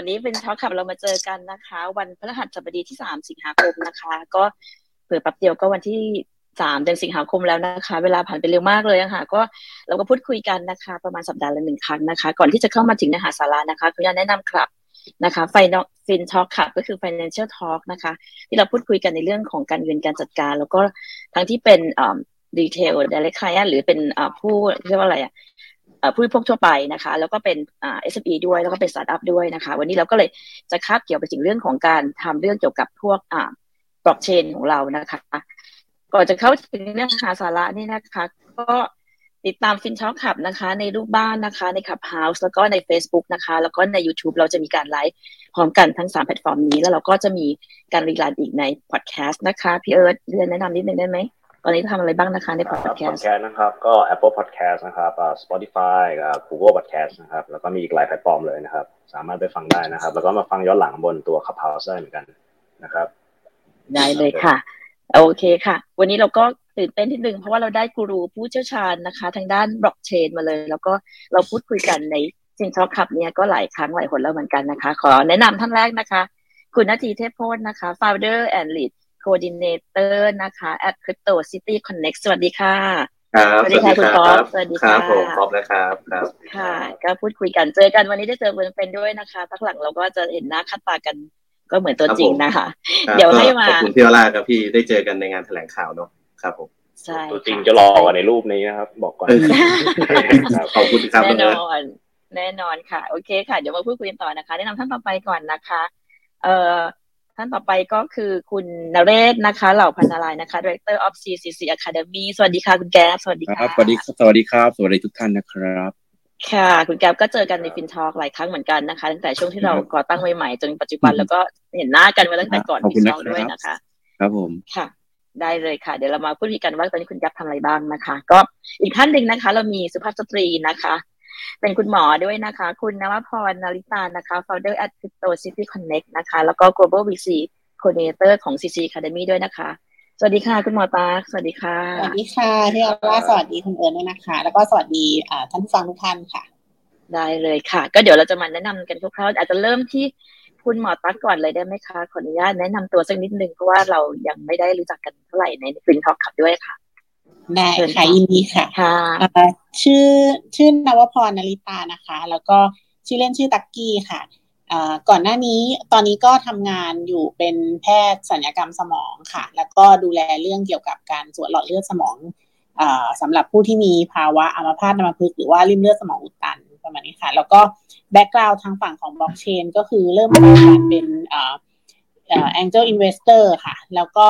วันนี้เป็นช็อคขับเรามาเจอกันนะคะ วันพฤหัสบดีที่สามสิงหาคมนะคะ ก็เปิดแป๊บเดียวก็วันที่สามเดือนสิงหาคมแล้วนะคะ เวลาผ่านไปเร็วมากเลยค่ะ ก็เราก็พูดคุยกันนะคะ ประมาณสัปดาห์ละหนึ่งครั้งนะคะ ก่อนที่จะเข้ามาถึงเนื้อหาสาระนะคะคุณยาแนะนำครับนะคะไฟนฟินท็อกค่ะก็คือ financial talk นะคะ ที่เราพูดคุยกันในเรื่องของการเงินการจัดการ แล้วก็ทั้งที่เป็นดีเทลเดเรคไคหรือเป็นผู้เรียกว่าอะไรอะ ผู้พวกทั่วไปนะคะ แล้วก็เป็นเอ่า SME ด้วยแล้วก็เป็นสตาร์ทอัพด้วยนะคะ วันนี้เราก็เลยจะคาบเกี่ยวไปถึงเรื่องของการทำเรื่องเกี่ยวกับพวกบล็อกเชนของเรานะคะ ก่อนจะเข้าถึงเนื้อหาสาระนี่นะคะ ก็ติดตาม FinTalk Club นะคะ ในรูปบ้านนะคะ ใน Clubhouse แล้วก็ใน Facebook นะคะ แล้วก็ใน YouTube เราจะมีการไลฟ์พร้อมกันทั้ง 3 แพลตฟอร์มนี้ แล้วเราก็จะมีการ rerun อีกในพอดแคสต์นะคะ พี่เอิร์ธเรียนแนะนำนิดนึงได้ไหม ตอนนี้ทำอะไรบ้างนะคะในพอดแคสต์พอดแคสต์นะครับ ก็ Apple Podcast นะครับ Spotify Google Podcast นะครับ แล้วก็มีอีกหลายแพลตฟอร์มเลยนะครับ สามารถไปฟังได้นะครับ แล้วก็มาฟังย้อนหลังบนตัว Clubhouse ได้เหมือนกันนะครับ ได้เลยค่ะ โอเคค่ะ วันนี้เราก็ตื่นเต้นนิดหนึ่งเพราะว่าเราได้กูรูผู้เชี่ยวชาญนะคะ ทางด้านบล็อกเชนมาเลย แล้วก็เราพูดคุยกันใน FinTalk Club เนี่ยก็หลายครั้งหลายคนแล้วเหมือนกันนะคะ ขอแนะนำท่านแรกนะคะ คุณนาทีเทพโพธนะคะ founder and lead coordinator นะคะ at crypto city connect สวัสดีค่ะครับสวัสดีค่ะคุณป๊อปสวัสดีค่ะครับผมป๊อปนะครับครับ ค่ะ ก็พูดคุยกันเจอกันวันนี้ได้เจอเป็นด้วยนะคะทักหลังเราก็จะเห็นหน้าคัดตากันก็เหมือนตัวจริงนะคะ เดี๋ยวให้มาขอบคุณพี่วราครับพี่ได้เจอกันในงานแถลงข่าวเนาะครับผมใช่ตัวจริงจะรอกว่าในรูปนี้นะครับ บอกก่อนขอบคุณครับแน่นอนแน่นอนค่ะ โอเคค่ะ เดี๋ยวมาพูดคุยกันต่อนะคะแนะนำท่านต่อไปก่อนนะคะ เอ่อ ท่านต่อไปก็คือคุณนเรศนะคะ เหล่าพันนารายนะคะ Director of CCC Academy สวัสดีค่ะคุณแก๊สสวัสดีค่ะสวัสดีสวัสดีครับ สวัสดีทุกท่านนะครับ ค่ะ คุณแก๊บก็เจอกันในฟินทอล์กหลายครั้งเหมือนกันนะคะ ตั้งแต่ช่วงที่เราก่อตั้งใหม่ๆจนปัจจุบันแล้วก็เห็นหน้ากันมาตั้งแต่ก่อนฟินทอล์กด้วยนะคะ ครับผมค่ะได้เลยค่ะ เดี๋ยวเรามาพูดคุยกันว่าตอนนี้คุณแก๊บทำอะไรบ้างนะคะ ก็อีกท่านหนึ่งนะคะ เรามีสุภาพสตรีนะคะ เป็นคุณหมอด้วยนะคะ คุณนวพรนาริตานะคะ founder at Crypto City Connect นะคะ แล้วก็ Global VC Coordinator ของ CC Academy ด้วยนะคะ สวัสดีค่ะ คุณหมอตาสวัสดีค่ะ สวัสดีค่ะพี่อราสวัสดีคุณเอิญด้วยนะคะ แล้วก็สวัสดีท่านผู้ฟังทุกท่านค่ะ ได้เลยค่ะ ก็เดี๋ยวเราจะมาแนะนำกันคร่าวๆอาจจะเริ่มที่คุณหมอตั๊กก่อนเลยได้ไหมคะ ขออนุญาตแนะนำตัวสักนิดนึงเพราะว่าเรายังไม่ได้รู้จักกันเท่าไหร่ใน FinTalk Club ด้วยค่ะ ได้ค่ะยินดีค่ะชื่อชื่อนวพรนริตานะคะ แล้วก็ชื่อเล่นชื่อตักกี้ค่ะก่อนหน้านี้ตอนนี้ก็ทำงานอยู่เป็นแพทย์ศัลยกรรมสมองค่ะ แล้วก็ดูแลเรื่องเกี่ยวกับการสวนหลอดเลือดสมองสำหรับผู้ที่มีภาวะอัมพาตอัมพฤกษ์หรือว่าลิ่มเลือดสมองอุดตันประมาณนี้ค่ะ แล้วก็ background ทางฝั่งของบล็อกเชนก็คือเริ่มจากการเป็นเอ่อ angel investor ค่ะ แล้วก็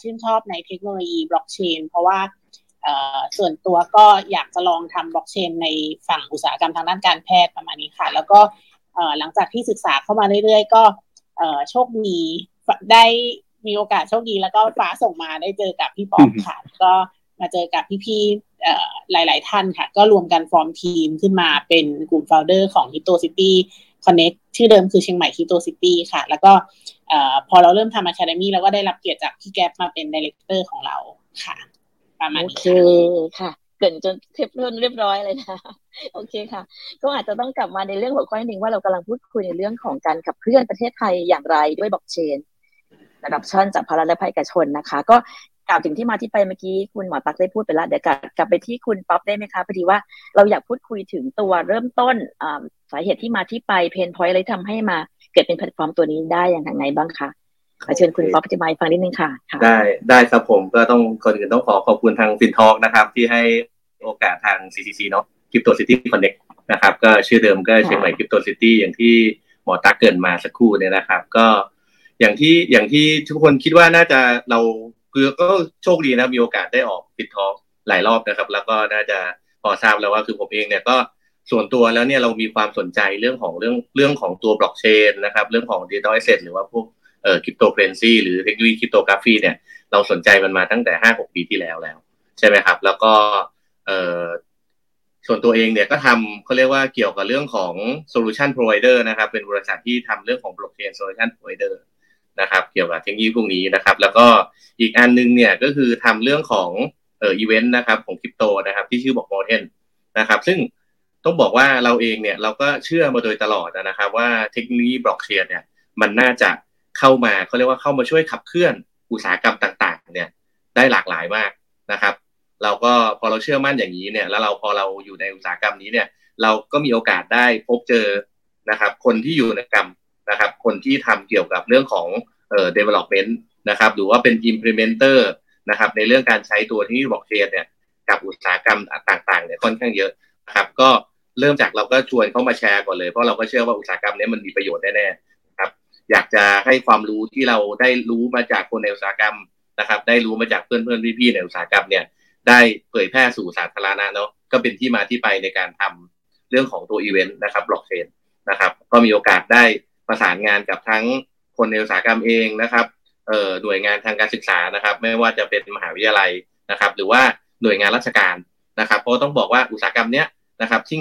ชื่นชอบในเทคโนโลยีบล็อกเชนเพราะว่า ส่วนตัวก็อยากจะลองทำบล็อกเชนในฝั่งอุตสาหกรรมทางด้านการแพทย์ประมาณนี้ค่ะ แล้วก็หลังจากที่ศึกษาเข้ามาเรื่อยๆ ก็โชคดีได้มีโอกาสโชคดีแล้วก็ฟ้าส่งมาได้เจอกับพี่ปอมค่ะ ก็มาเจอกับพี่ๆหลาย ๆ ท่านค่ะ ก็รวมกันฟอร์มทีมขึ้นมาเป็นกลุ่มโฟลเดอร์ของ Hito City Connect ชื่อเดิมคือเชียงใหม่ Hito City ค่ะ แล้วก็พอเราเริ่มทำ Academy แล้วก็ได้รับเกียรติจากพี่แก๊ปมาเป็นดีเลกเตอร์ของเราค่ะ ประมาณโอเคค่ะเกินจนเทปเรุ่อนเรียบร้อยเลยนะโอเคค่ะ ก็อาจจะต้องกลับมาในเรื่องหัวข้อหนึ่งว่าเรากำลังพูดคุยในเรื่องของการขับเคลื่อนประเทศไทยอย่างไรด้วยบล็อกเชนระดับชั้นจากพาราและภาคเอกชนนะคะ ก็กล่าวถึงที่มาที่ไปเมื่อกี้คุณหมอตักได้พูดไปแล้วเดี๋ยวกลับไปที่คุณป๊อปได้ไหมคะพอดีว่าเราอยากพูดคุยถึงตัวเริ่มต้นสาเหตุที่มาที่ไป pain point อะไรทำให้มาเกิดเป็นแพลตฟอร์มตัวนี้ได้อย่างไรบ้างคะ ขอเชิญคุณป๊อปอธิบายฟังนิดนึงค่ะได้ได้ครับผมก็ต้องก่อนอื่นต้องขอขอบคุณทาง FinTalk นะครับ ที่ให้โอกาสทาง CCC เนาะ Crypto City Connect นะครับ ก็ชื่อเดิมก็เชียงใหม่ Crypto City อย่างที่หมอตักเกริ่นมาสักครู่เนี่ยนะครับ ก็อย่างที่อย่างที่ทุกคนคิดว่าน่าจะเราคือก็โชคดีนะมีโอกาสได้ออก FinTalk หลายรอบนะครับ แล้วก็น่าจะพอทราบแล้วว่าคือผมเองเนี่ยก็ส่วนตัวแล้วเนี่ยเรามีความสนใจเรื่องของเรื่องเรื่องของตัวบล็อกเชนนะครับ เรื่องของ digital asset หรือว่าพวก เอ่อคริปโตเคเรนซีหรือเทคโนโลยี cryptography เนี่ยเราสนใจมันมาตั้งแต่ห้าหกปีที่แล้วแล้ว ใช่ไหมครับ แล้วก็เอ่อส่วนตัวเองเนี่ยก็ทำเขาเรียกว่าเกี่ยวกับเรื่องของ solution provider นะครับ เป็นบริษัทที่ทำเรื่องของ blockchain solution provider นะครับ เกี่ยวกับเทคโนโลยีพวกนี้นะครับ แล้วก็อีกอันนึงเนี่ยก็คือทำเรื่องของเอ่ออีเวนต์นะครับของคริปโตนะครับ ที่ชื่อบอกโมเทนนะครับ ซึ่งต้องบอกว่าเราเองเนี่ยเราก็เชื่อมาโดยตลอดนะครับ ว่าเทคโนโลยีบล็อกเชนเนี่ยมันน่าจะเข้ามาเขาเรียกว่าเข้ามาช่วยขับเคลื่อนอุตสาหกรรมต่าง ๆ เนี่ยได้หลากหลายมากนะครับ เราก็พอเราเชื่อมั่นอย่างนี้เนี่ย แล้วเราพอเราอยู่ในอุตสาหกรรมนี้เนี่ย เราก็มีโอกาสได้พบเจอนะครับ คนที่อยู่ในกรรมนะครับ คนที่ทำเกี่ยวกับเรื่องของเอ่อ development นะครับหรือว่าเป็น implementer นะครับ ในเรื่องการใช้ตัวที่บล็อกเชนเนี่ยกับอุตสาหกรรมต่างๆเนี่ยค่อนข้างเยอะนะครับ ก็เริ่มจากเราก็ชวนเขามาแชร์ก่อนเลยเพราะเราก็เชื่อว่าอุตสาหกรรมนี้มันมีประโยชน์แน่ๆ อยากจะให้ความรู้ที่เราได้รู้มาจากคนในอุตสาหกรรมนะครับ ได้รู้มาจากเพื่อนๆพี่ๆในอุตสาหกรรมเนี่ย ได้เผยแพร่สู่สาธารณะเนาะก็เป็นที่มาที่ไปในการทำเรื่องของตัวอีเวนต์นะครับบล็อกเชนนะครับ ก็มีโอกาสได้ประสานงานกับทั้งคนในอุตสาหกรรมเองนะครับเอ่อหน่วยงานทางการศึกษานะครับ ไม่ว่าจะเป็นมหาวิทยาลัยนะครับ หรือว่าหน่วยงานราชการนะครับ เพราะต้องบอกว่าอุตสาหกรรมเนี้ยนะครับที่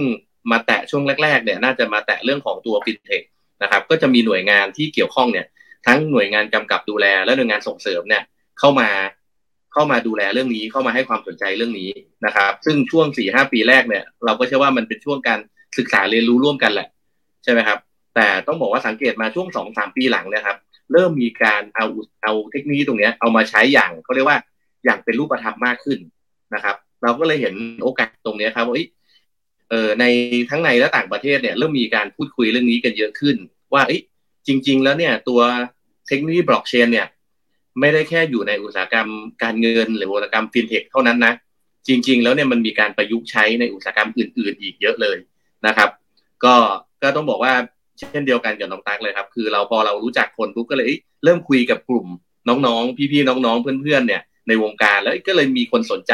มาแตะช่วงแรกๆเนี่ยน่าจะมาแตะเรื่องของตัวฟินเทค นะครับก็จะมีหน่วยงานที่เกี่ยวข้องเนี่ยทั้งหน่วยงานกำกับดูแล และหน่วยงานส่งเสริมเนี่ยเข้ามาเข้ามาดูแลเรื่องนี้เข้ามาให้ความสนใจเรื่องนี้นะครับ ซึ่งช่วงสี่ห้าปีแรกเนี่ย เราก็เชื่อว่ามันเป็นช่วงการศึกษาเรียนรู้ร่วมกันแหละ ใช่ไหมครับ แต่ต้องบอกว่าสังเกตมาช่วงสองสามปีหลังนะครับ เริ่มมีการเอาเอาเทคโนโลยีตรงนี้เอามาใช้อย่างเขาเรียกว่าอย่างเป็นรูปธรรมมากขึ้นนะครับ เราก็เลยเห็นโอกาสตรงนี้ครับว่า เออในทั้งในและต่างประเทศเนี่ยเริ่มมีการพูดคุยเรื่องนี้กันเยอะขึ้น ว่าจริง ๆ แล้วเนี่ยตัวเทคโนโลยีบล็อกเชนเนี่ยไม่ได้แค่อยู่ในอุตสาหกรรมการเงิน หรืออุตสาหกรรมฟินเทคเท่านั้นนะ จริง ๆ แล้วเนี่ยมันมีการประยุกต์ใช้ในอุตสาหกรรมอื่น ๆ อีกเยอะเลยนะครับ ก็ก็ต้องบอกว่าเช่นเดียวกันกับน้องตั๊กเลยครับ คือเราพอเรารู้จักคนปุ๊บก็เลยเริ่มคุยกับกลุ่มน้องๆ พี่ๆน้องๆเพื่อนๆเนี่ยในวงการแล้วก็เลยมีคนสนใจ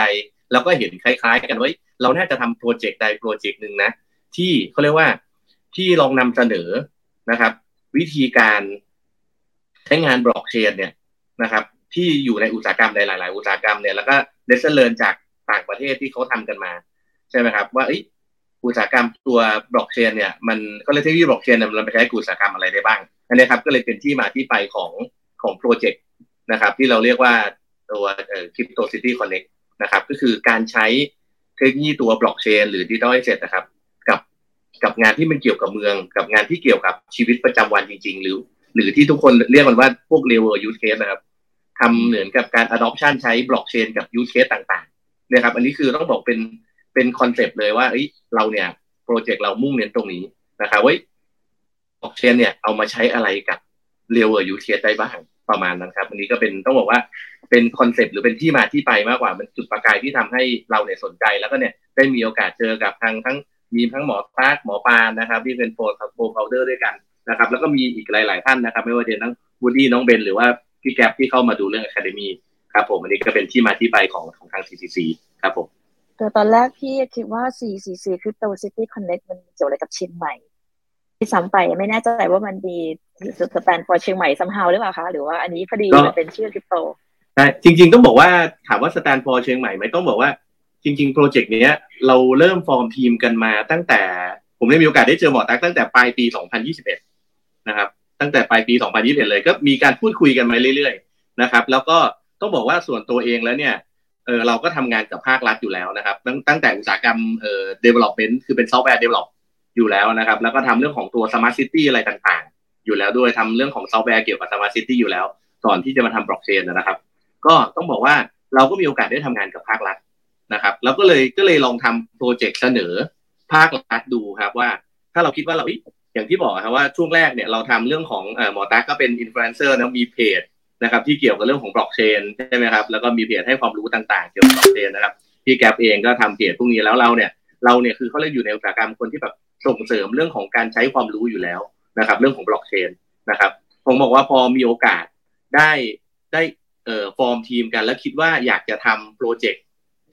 แล้วก็เห็นคล้าย ๆ กันว่าเราน่าจะทำโปรเจกต์ใดโปรเจกต์หนึ่งนะ ที่เขาเรียกว่าที่ลองนำเสนอนะครับ วิธีการใช้งานบล็อกเชนเนี่ยนะครับ ที่อยู่ในอุตสาหกรรมในหลาย ๆ อุตสาหกรรมเนี่ยแล้วก็ lesson learned จากต่างประเทศที่เขาทำกันมา ใช่ไหมครับ ว่าอุตสาหกรรมตัวบล็อกเชนเนี่ยมันก็เลยเทคโนโลยีบล็อกเชนมันไปใช้อุตสาหกรรมอะไรได้บ้างอันนี้ครับก็เลยเป็นที่มาที่ไปของของโปรเจกต์นะครับ ที่เราเรียกว่าตัวเอ่อ Crypto City Connect นะครับ ก็คือการใช้เทคโนโลยีตัวบล็อกเชนหรือ digital asset นะครับ กับกับงานที่มันเกี่ยวกับเมือง กับงานที่เกี่ยวกับชีวิตประจำวันจริง ๆ หรือ หรือที่ทุกคนเรียกมันว่าพวก level use case นะครับทำเหมือนกับการ adoption ใช้บล็อกเชนกับ use case ต่างๆนะครับ อันนี้คือต้องบอกเป็นเป็นคอนเซปต์เลยว่าเอ้ยเราเนี่ยโปรเจกต์เรามุ่งเน้นตรงนี้นะครับว่าบล็อกเชนเนี่ยเอามาใช้อะไรกับ real use case ได้บ้าง ประมาณนั้นครับอันนี้ก็เป็นต้องบอกว่าเป็นคอนเซปต์หรือเป็นที่มาที่ไปมากกว่ามันจุดประกายที่ทำให้เราเนี่ยสนใจแล้วก็เนี่ยได้มีโอกาสเจอกับทางทั้งมีทั้งหมอตั๊กหมอปานนะครับ ที่เป็น co-co-founder ด้วยกันนะครับ แล้วก็มีอีกหลาย ๆ ท่านนะครับ ไม่ว่าจะทั้งวูดดี้น้องเบนหรือว่าพี่แก๊ปที่เข้ามาดูเรื่อง academy ครับผมอันนี้ก็เป็นที่มาที่ไปของของทาง CCC ครับผมแต่ตอนแรกพี่คิดว่า CCC Crypto City Connect มันเกี่ยวอะไรกับเชียงใหม่ที่ซ้ำไปไม่แน่ใจว่ามันดี stand for เชียงใหม่ somehow หรือเปล่าคะหรือว่าอันนี้พอดีมันเป็นชื่อคริปโตใช่จริง ๆ ต้องบอกว่าถามว่า stand for เชียงใหม่ไหมต้องบอกว่า จริง ๆ โปรเจกต์นี้เราเริ่มฟอร์มทีมกันมาตั้งแต่ผมได้มีโอกาสได้เจอหมอตั๊กตั้งแต่ปลายปี 2021 นะครับ ตั้งแต่ปลายปี 2021 เลย ก็มีการพูดคุยกันมาเรื่อยๆนะครับ แล้วก็ต้องบอกว่าส่วนตัวเองแล้วเนี่ยเออเราก็ทำงานกับภาครัฐอยู่แล้วนะครับ ตั้งตั้งแต่อุตสาหกรรมเอ่อ development คือเป็นซอฟต์แวร์ develop อยู่แล้วนะครับ แล้วก็ทำเรื่องของตัว smart city อะไรต่างๆ อยู่แล้วด้วยทำเรื่องของซอฟต์แวร์เกี่ยวกับ smart city อยู่แล้ว ก่อนที่จะมาทำบล็อกเชนนะครับ ก็ต้องบอกว่าเราก็มีโอกาสได้ทำงานกับภาครัฐนะครับแล้วก็เลยก็เลยลองทำโปรเจกต์เสนอภาครัฐดูครับว่า ถ้าเราคิดว่าเราอย่างที่บอกครับว่าช่วงแรกเนี่ยเราทำเรื่องของหมอตั๊กก็เป็นอินฟลูเอนเซอร์นะมีเพจนะครับที่เกี่ยวกับเรื่องของบล็อกเชนใช่ไหมครับแล้วก็มีเพจให้ความรู้ต่างๆ เกี่ยวกับบล็อกเชนนะครับพี่แก๊ปเองก็ทำเพจพวกนี้แล้วเราเนี่ยเราเนี่ยคือเขาเรียกอยู่ในอุตสาหกรรมคนที่แบบส่งเสริมเรื่องของการใช้ความรู้อยู่แล้ว นะครับเรื่องของบล็อกเชนนะครับผมบอกว่าพอมีโอกาสได้ได้เอ่อฟอร์มทีมกัน แล้วคิดว่าอยากจะทำโปรเจกต์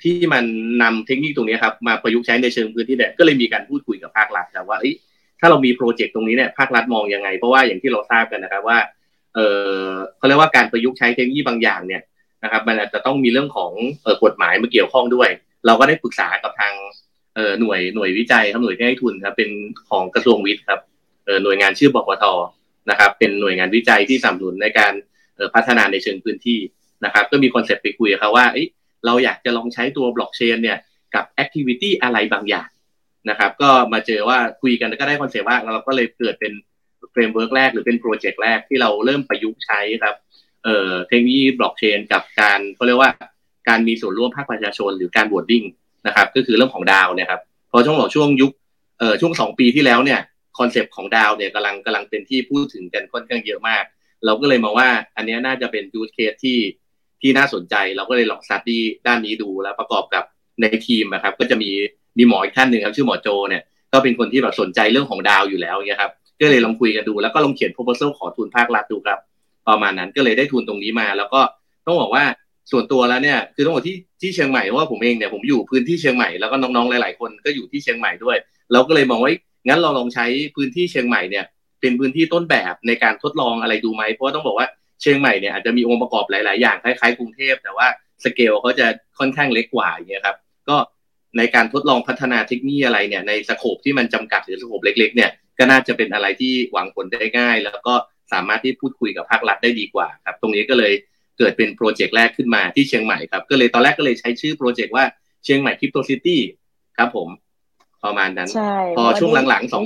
ที่มันนำเทคนิคตรงนี้ครับมาประยุกต์ใช้ในเชิงพื้นที่เนี่ยก็เลยมีการพูดคุยกับภาครัฐแล้วว่าถ้าเรามีโปรเจกต์ตรงนี้เนี่ยภาครัฐมองยังไง เพราะว่าอย่างที่เราทราบกันนะครับว่าเออเขาเรียกว่าการประยุกต์ใช้เทคโนโลยีบางอย่างเนี่ยนะครับมันอาจจะต้องมีเรื่องของเออกฎหมายมาเกี่ยวข้องด้วย เราก็ได้ปรึกษากับทางเออหน่วยหน่วยวิจัยครับหน่วยที่ให้ทุนครับเป็นของกระทรวงวิทย์ครับ หน่วยงานชื่อบพทนะครับ เป็นหน่วยงานวิจัยที่สนับสนุนในการพัฒนาในเชิงพื้นที่นะครับ ก็มีคอนเซปต์ไปคุยครับว่าเราอยากจะลองใช้ตัวบล็อกเชนเนี่ยกับ activity อะไรบางอย่างนะครับ ก็มาเจอว่าคุยกันแล้วก็ได้คอนเซปต์ว่าเราก็เลยเกิดเป็น framework แรกหรือเป็นโปรเจกต์แรกที่เราเริ่มประยุกต์ใช้ครับเอ่อเทคโนโลยีบล็อกเชนกับการเขาเรียกว่าการมีส่วนร่วมภาคประชาชนหรือการ voting นะครับ ก็คือเรื่องของ DAO เนี่ยครับพอช่วงหลช่วงยุคเอ่อช่วงสองปีที่แล้วเนี่ย คอนเซปต์ของ DAO เนี่ยกำลังกำลังเป็นที่พูดถึงกันค่อนข้างเยอะมาก เราก็เลยมองว่า อันนี้น่าจะเป็น use case ที่ที่น่าสนใจ เราก็เลยลอง study ด้านนี้ดูแล้วประกอบกับในทีมนะครับ ก็จะมีมีหมออีกท่านหนึ่งครับชื่อหมอโจเนี่ยก็เป็นคนที่แบบสนใจเรื่องของ DAO อยู่แล้วเนี่ยครับก็เลยลองคุยกันดูแล้วก็ลองเขียน proposal ขอทุนภาครัฐดูครับ ประมาณนั้นก็เลยได้ทุนตรงนี้มา แล้วก็ต้องบอกว่าส่วนตัวแล้วเนี่ยคือต้องบอกที่ที่เชียงใหม่เพราะว่าผมเองเนี่ยผมอยู่พื้นที่เชียงใหม่แล้วก็น้องๆหลาย ๆ คนก็อยู่ที่เชียงใหม่ด้วย เราก็เลยมองว่า งั้นเราลองใช้พื้นที่เชียงใหม่เนี่ยเป็นพื้นที่ต้นแบบในการทดลองอะไรดูไหมเพราะต้องบอกว่าเชียงใหม่เนี่ยอาจจะมีองค์ประกอบหลาย ๆ อย่างคล้าย ๆ กรุงเทพแต่ว่าสเกลเขาจะค่อนข้างเล็กกว่าอย่างเงี้ยครับก็ในการทดลองพัฒนาเทคโนโลยีอะไรเนี่ยในสโคปที่มันจำกัดหรือสโคปเล็ก ๆ เนี่ยก็น่าจะเป็นอะไรที่หวังผลได้ง่าย แล้วก็สามารถที่พูดคุยกับภาครัฐได้ดีกว่าครับตรงนี้ก็เลยเกิดเป็นโปรเจกต์แรกขึ้นมาที่เชียงใหม่ครับก็เลยตอนแรกก็เลยใช้ชื่อโปรเจกต์ว่าเชียงใหม่ Crypto City ครับผม ประมาณนั้น พอช่วงหลังๆสอง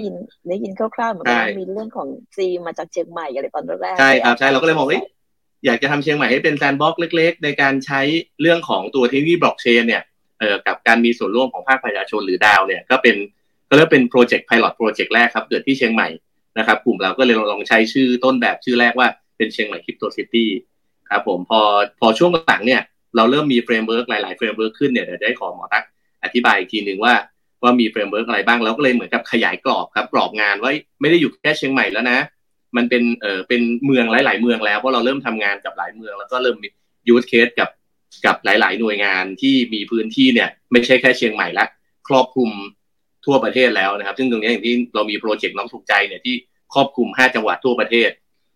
ได้ยินคร่าวๆเหมือนกันมีเรื่องของ C มาจากเชียงใหม่อะไรตอนแรกใช่ครับใช่เราก็เลยมองว่าอยากจะทำเชียงใหม่ให้เป็น sandbox เล็ก ๆ ในการใช้เรื่องของตัวเทคโนโลยีบล็อกเชนเนี่ยเอ่อกับการมีส่วนร่วมของภาคประชาชนหรือ DAO เนี่ยก็เป็นก็เรียกเป็นโปรเจกต์ pilot project แรกครับ เกิดที่เชียงใหม่นะครับกลุ่มเราก็เลยลองใช้ชื่อต้นแบบชื่อแรกว่าเป็นเชียงใหม่ Crypto City ครับผมพอพอช่วงหลังเนี่ยเราเริ่มมี framework หลายๆ framework ขึ้นเนี่ยเดี๋ยวได้ขอหมอตั๊กอธิบายอีกทีหนึ่งว่า ว่ามี framework อะไรบ้าง แล้วก็เลยเหมือนกับขยายกรอบครับ กรอบงานไว้ไม่ได้อยู่แค่เชียงใหม่แล้วนะ มันเป็นเออเป็นเมืองหลาย ๆ เมืองแล้วเพราะเราเริ่มทำงานกับหลายเมือง แล้วก็เริ่ม use case กับกับหลาย ๆ หน่วยงานที่มีพื้นที่เนี่ยไม่ใช่แค่เชียงใหม่ละครอบคลุมทั่วประเทศแล้วนะครับ ซึ่งตรงนี้อย่างที่เรามีโปรเจกต์น้องถูกใจเนี่ยที่ครอบคลุม 5 จังหวัดทั่วประเทศ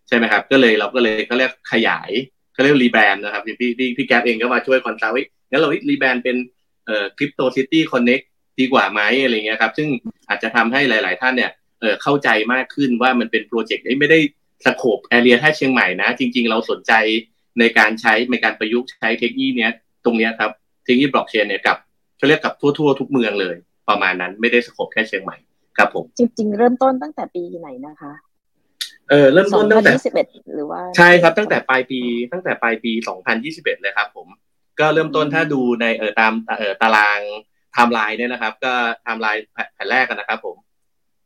ใช่ไหมครับ ก็เลยเราก็เลยเขาเรียกขยายเขาเรียกรีแบรนด์นะครับพี่พี่พี่แก๊ปเองก็มาช่วย consult งั้นเรารีแบรนด์เป็นเอ่อ Crypto City Connect ดีกว่าไหมอะไรเงี้ยครับ ซึ่งอาจจะทำให้หลาย ๆ ท่านเนี่ยเออเข้าใจมากขึ้นว่ามันเป็นโปรเจกต์ไม่ได้ scope area แค่เชียงใหม่นะ จริง ๆ เราสนใจในการใช้ในการประยุกต์ใช้เทคโนโลยีเนี้ยตรงนี้ครับเทคโนโลยีบล็อกเชนเนี่ยกับเขาเรียกกับทั่ว ๆ ทุกเมืองเลย ประมาณนั้นไม่ได้ scope แค่เชียงใหม่ครับผมจริง ๆ เริ่มต้นตั้งแต่ปีไหนนะคะเออเริ่มต้นตั้งแต่หรือว่าใช่ครับตั้งแต่ปลายปีตั้งแต่ปลายปี 2021 เลยครับผม ก็เริ่มต้นถ้าดูในเออตามเออตาราง ไทม์ไลน์เนี่ยนะครับ ก็ไทม์ไลน์แผ่นแรกกันนะครับ ผม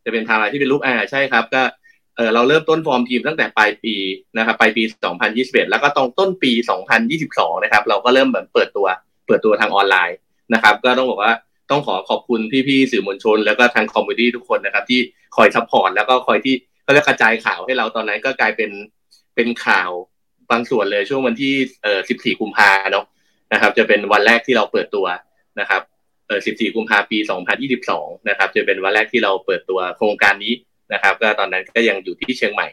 จะเป็นไทม์ไลน์ที่เป็นรูปอ่าใช่ครับ ก็เออเราเริ่มต้นฟอร์มทีมตั้งแต่ปลายปีนะครับปลายปี 2021 แล้วก็ตรงต้นปี 2022 นะครับ เราก็เริ่มเหมือนเปิดตัวเปิดตัวทางออนไลน์นะครับ ก็ต้องบอกว่าต้องขอขอบคุณพี่ๆสื่อมวลชน แล้วก็ทาง community ทุกคนนะครับ ที่คอย support แล้วก็คอยที่เขาจะกระจายข่าวให้เราตอนนั้นก็กลายเป็นเป็นข่าวบางส่วนเลยช่วงวันที่เอ่อ14 กุมภาเนาะนะครับ จะเป็นวันแรกที่เราเปิดตัวนะครับ เออ14 กุมภาปี 2022 นะครับจะเป็นวันแรกที่เราเปิดตัวโครงการนี้นะครับ ก็ตอนนั้นก็ยังอยู่ที่เชียงใหม่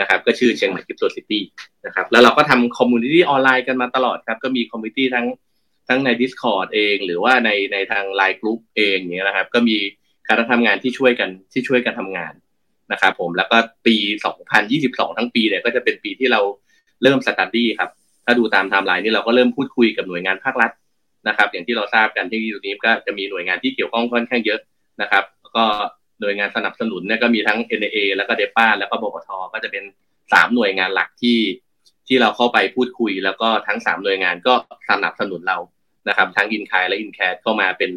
นะครับ ก็ชื่อเชียงใหม่ Crypto City นะครับ แล้วเราก็ทำ community ออนไลน์กันมาตลอดครับ ก็มี community ทั้งทั้งใน Discord เอง หรือว่าในในทางไลน์กลุ่มเองอย่างเงี้ยนะครับ ก็มีการทำงานที่ช่วยกันที่ช่วยกันทำงานนะครับผม แล้วก็ปี 2022 ทั้งปีเนี่ยก็จะเป็นปีที่เราเริ่ม study ครับ ถ้าดูตามไทม์ไลน์นี่เราก็เริ่มพูดคุยกับหน่วยงานภาครัฐ นะครับ อย่างที่เราทราบกันที่ตรงนี้ก็จะมีหน่วยงานที่เกี่ยวข้องค่อนข้างเยอะนะครับแล้วก็หน่วยงานสนับสนุนเนี่ยก็มีทั้ง NIA แล้วก็ depa แล้วก็บปทก็จะเป็นสามหน่วยงานหลักที่ที่เราเข้าไปพูดคุย แล้วก็ทั้งสามหน่วยงานก็สนับสนุนเรานะครับ ทั้ง in-kind และ in-cash เข้ามาเป็น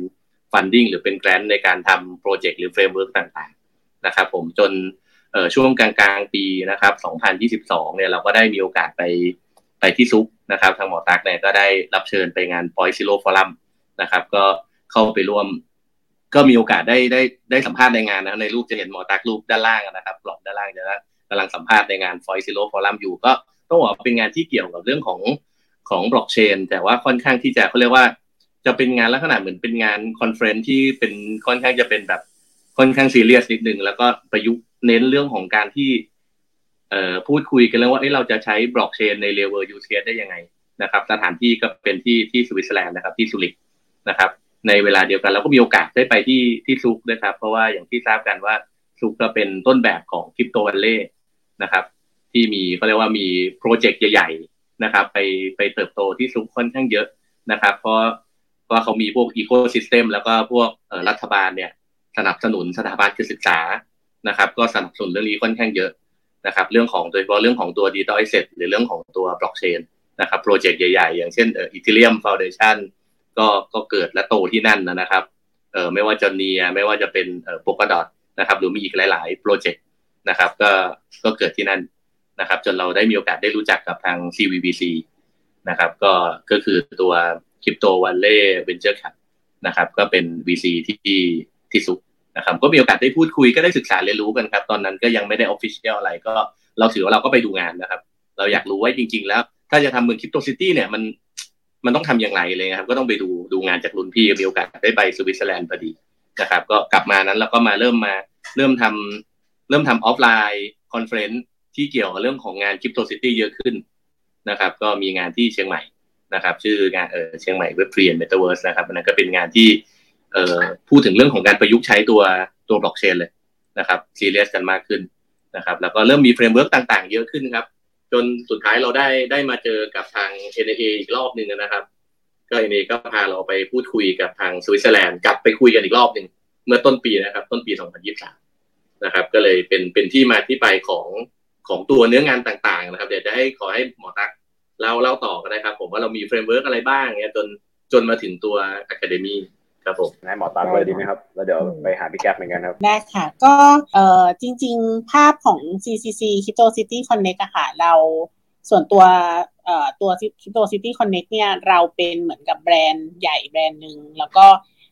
funding หรือเป็น grant ในการทำ project หรือ framework ต่างนะครับ ผมจนช่วงกลางกลางปีนะครับ 2022 เนี่ยเราก็ได้มีโอกาสไป ไปที่ Zug นะครับ ทางหมอตักเนี่ยก็ได้รับเชิญไปงาน Point Zero Forumนะครับ ก็เข้าไปร่วม ก็มีโอกาสได้ได้ได้สัมภาษณ์ในงานนะในรูปจะเห็นหมอตักรูปด้านล่างนะครับกรอบด้านล่างจะกำลังสัมภาษณ์ในงาน Point Zero Forum อยู่ก็ต้องบอกเป็นงานที่เกี่ยวกับเรื่องของของบล็อกเชนแต่ว่าค่อนข้างที่จะเขาเรียกว่า จะเป็นงานลักษณะเหมือนเป็นงาน conference ที่เป็นค่อนข้างจะเป็นแบบค่อนข้างซีเรียสนิดนึงแล้วก็ประยุกต์เน้นเรื่องของการที่ พูดคุยกันเรื่องว่าเอ้เราจะใช้บล็อกเชนใน real world use case ได้ยังไงนะครับ สถานที่ก็เป็นที่ที่สวิตเซอร์แลนด์นะครับที่ซูริกนะครับ ในเวลาเดียวกันเราก็มีโอกาสได้ไปที่ที่ Zug นะครับ เพราะว่าอย่างที่ทราบกันว่า Zug ก็เป็นต้นแบบของ Crypto Valley นะครับ ที่มีเขาเรียกว่ามี project ใหญ่ๆนะครับ ไปไปเติบโตที่ Zug ค่อนข้างเยอะนะครับ เพราะว่าเขามีพวก ecosystem แล้วก็พวกรัฐบาลเนี่ยสนับสนุนสถาบันการศึกษานะครับ ก็สนับสนุนเรื่องนี้ค่อนข้างเยอะ นะครับเรื่องของโดยเฉพาะเรื่องของตัว digital asset หรือเรื่องของตัวบล็อกเชนนะครับ project ใหญ่ๆ อย่างเช่นเอ่อ Ethereum Foundation ก็ก็เกิดและโตที่นั่นนะครับเอ่อไม่ว่าจะ Near ไม่ว่าจะเป็นเอ่อ Polkadot นะครับหรือมีอีกหลายๆ project นะครับก็ก็เกิดที่นั่นนะครับจนเราได้มีโอกาสได้รู้จักกับทาง CVVC นะครับก็ก็คือตัว Crypto Valley Venture Cap นะครับก็เป็น VC ที่ที่สุด นะครับก็มีโอกาสได้พูดคุยก็ได้ศึกษาเรียนรู้กันครับ ตอนนั้นก็ยังไม่ได้ official อะไรก็เราถือว่าเราก็ไปดูงานนะครับ เราอยากรู้ว่าจริง ๆ แล้ว ถ้าจะทำเมือง crypto city เนี่ยมันมันต้องทำอย่างไรเลยครับ ก็ต้องไปดูดูงานจากรุ่นพี่มีโอกาสได้ไปสวิตเซอร์แลนด์พอดีนะครับ ก็กลับมานั้นแล้วก็มาเริ่มมาเริ่มทำเริ่มทำ offline conference ที่เกี่ยวกับเรื่องของงาน crypto city เยอะขึ้นนะครับ ก็มีงานที่เชียงใหม่นะครับ ชื่องานเออเชียงใหม่เว็บเรียนเมตาเวิร์สนะครับอันนั้นก็เป็นงานที่ พูดถึงเรื่องของการประยุกต์ใช้ตัวตัวบล็อกเชนเลยนะครับซีเรียสกันมากขึ้นนะครับ แล้วก็เริ่มมี framework ต่างๆ เยอะขึ้นครับ จนสุดท้ายเราได้ได้มาเจอกับทาง NA อีกรอบหนึ่งนะครับ ก็ NA ก็พาเราไปพูดคุยกับทางสวิตเซอร์แลนด์กลับไปคุยกันอีกรอบหนึ่งเมื่อต้นปีนะครับ ต้นปี 2023 นะครับ ก็เลยเป็นเป็นที่มาที่ไปของของตัวเนื้องานต่างๆ นะครับ เดี๋ยวจะให้ขอให้หมอตักเล่าเล่าต่อกันนะครับ ผมว่าเรามี framework อะไรบ้างเนี่ยจนจนมาถึงตัว Academy ค รับผมให้หมอตัดเลยดีไหมครับ แล้วเดี๋ยวไปหาพี่แก๊ปเหมือนกันครับ ได้ค่ะ ก็เอ่อจริง ๆ ภาพของ CCC Crypto City Connect อะค่ะเราส่วนตัวเอ่อตัว Crypto City Connect เนี่ยเราเป็นเหมือนกับแบรนด์ใหญ่แบรนด์หนึ่งแล้วก็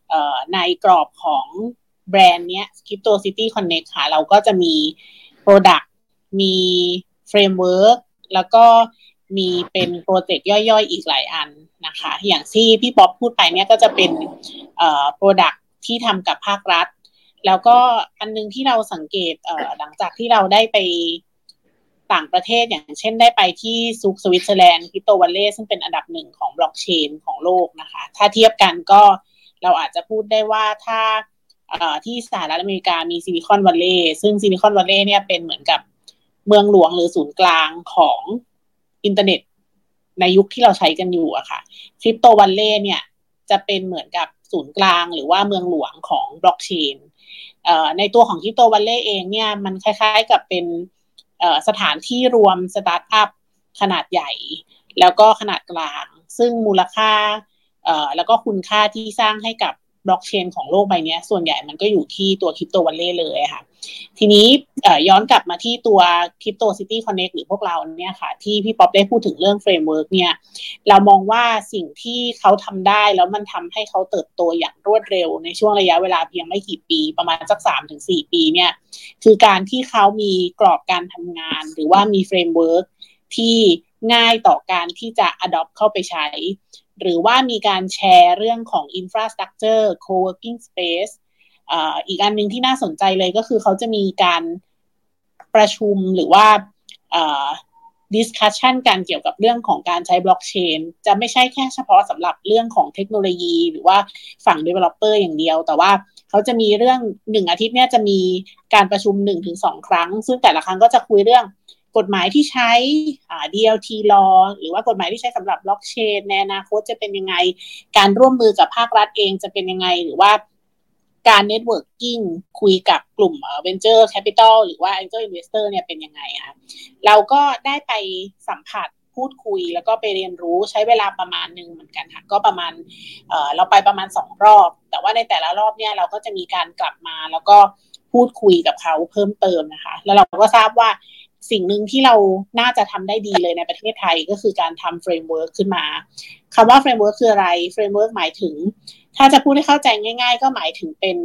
เอ่อในกรอบของแบรนด์เนี้ย Crypto City Connect ค่ะ เราก็จะมี Product มี Framework แล้วก็ มีเป็น project ย่อยๆ อีกหลายอันนะคะ อย่างที่พี่ป๊อบพูดไปเนี่ยก็จะเป็น product ที่ทำกับภาครัฐ แล้วก็อันนึงที่เราสังเกตหลังจากที่เราได้ไปต่างประเทศอย่างเช่นได้ไปที่ Zug สวิตเซอร์แลนด์ Crypto Valley ซึ่งเป็นอันดับหนึ่งของบล็อกเชนของโลกนะคะ ถ้าเทียบกันก็เราอาจจะพูดได้ว่าถ้าที่สหรัฐอเมริกามี Silicon Valley ซึ่ง Silicon Valley เนี่ยเป็นเหมือนกับเมืองหลวงหรือศูนย์กลางของ อินเทอร์เน็ตในยุคที่เราใช้กันอยู่อะค่ะ Crypto Valley เนี่ย จะเป็นเหมือนกับศูนย์กลางหรือว่าเมืองหลวงของบล็อกเชนในตัวของ Crypto Valley เองเนี่ย มันคล้ายๆกับเป็นสถานที่รวมสตาร์ทอัพขนาดใหญ่ แล้วก็ขนาดกลาง ซึ่งมูลค่าแล้วก็คุณค่าที่สร้างให้กับบล็อกเชนของโลกใบนี้ส่วนใหญ่มันก็อยู่ที่ตัว Crypto Valley เลยค่ะ ทีนี้ย้อนกลับมาที่ตัว Crypto City Connect หรือพวกเราเนี่ยค่ะ ที่พี่ป๊อบได้พูดถึงเรื่อง framework เนี่ย เรามองว่าสิ่งที่เขาทำได้แล้วมันทำให้เขาเติบโตอย่างรวดเร็วในช่วงระยะเวลาเพียงไม่กี่ปี ประมาณสักสามถึงสี่ปีเนี่ย คือการที่เขามีกรอบการทำงาน หรือว่ามี framework ที่ง่ายต่อการที่จะ adopt เข้าไปใช้ หรือว่ามีการแชร์เรื่องของ infrastructure co-working space อีกอันหนึ่งที่น่าสนใจเลยก็คือเขาจะมีการประชุมหรือว่า discussion กันเกี่ยวกับเรื่องของการใช้บล็อกเชนจะไม่ใช่แค่เฉพาะสำหรับเรื่องของเทคโนโลยี หรือว่าฝั่ง Developer อย่างเดียว แต่ว่าเขาจะมีเรื่องหนึ่งอาทิตย์เนี่ยจะมีการประชุมหนึ่งถึงสองครั้ง ซึ่งแต่ละครั้งก็จะคุยเรื่องกฎหมายที่ใช้ DLT law หรือว่ากฎหมายที่ใช้สำหรับบล็อกเชนในอนาคตจะเป็นยังไง การร่วมมือกับภาครัฐเองจะเป็นยังไง หรือว่า การ networking คุยกับกลุ่ม venture capital หรือว่า Angel Investor เนี่ยเป็นยังไงคะเราก็ได้ไปสัมผัสพูดคุยแล้วก็ไปเรียนรู้ใช้เวลาประมาณหนึ่งเหมือนกันค่ะก็ประมาณเเราไปประมาณสองรอบ แต่ว่าในแต่ละรอบเนี่ยเราก็จะมีการกลับมาแล้วก็พูดคุยกับเขาเพิ่มเติมนะคะ แล้วเราก็ทราบว่าสิ่งหนึ่งที่เราน่าจะทำได้ดีเลยในประเทศไทยก็คือการทำ framework ขึ้นมาคำว่า framework คืออะไร framework หมายถึง ถ้าจะพูดให้เข้าใจง่าย ๆ ก็หมายถึงเป็น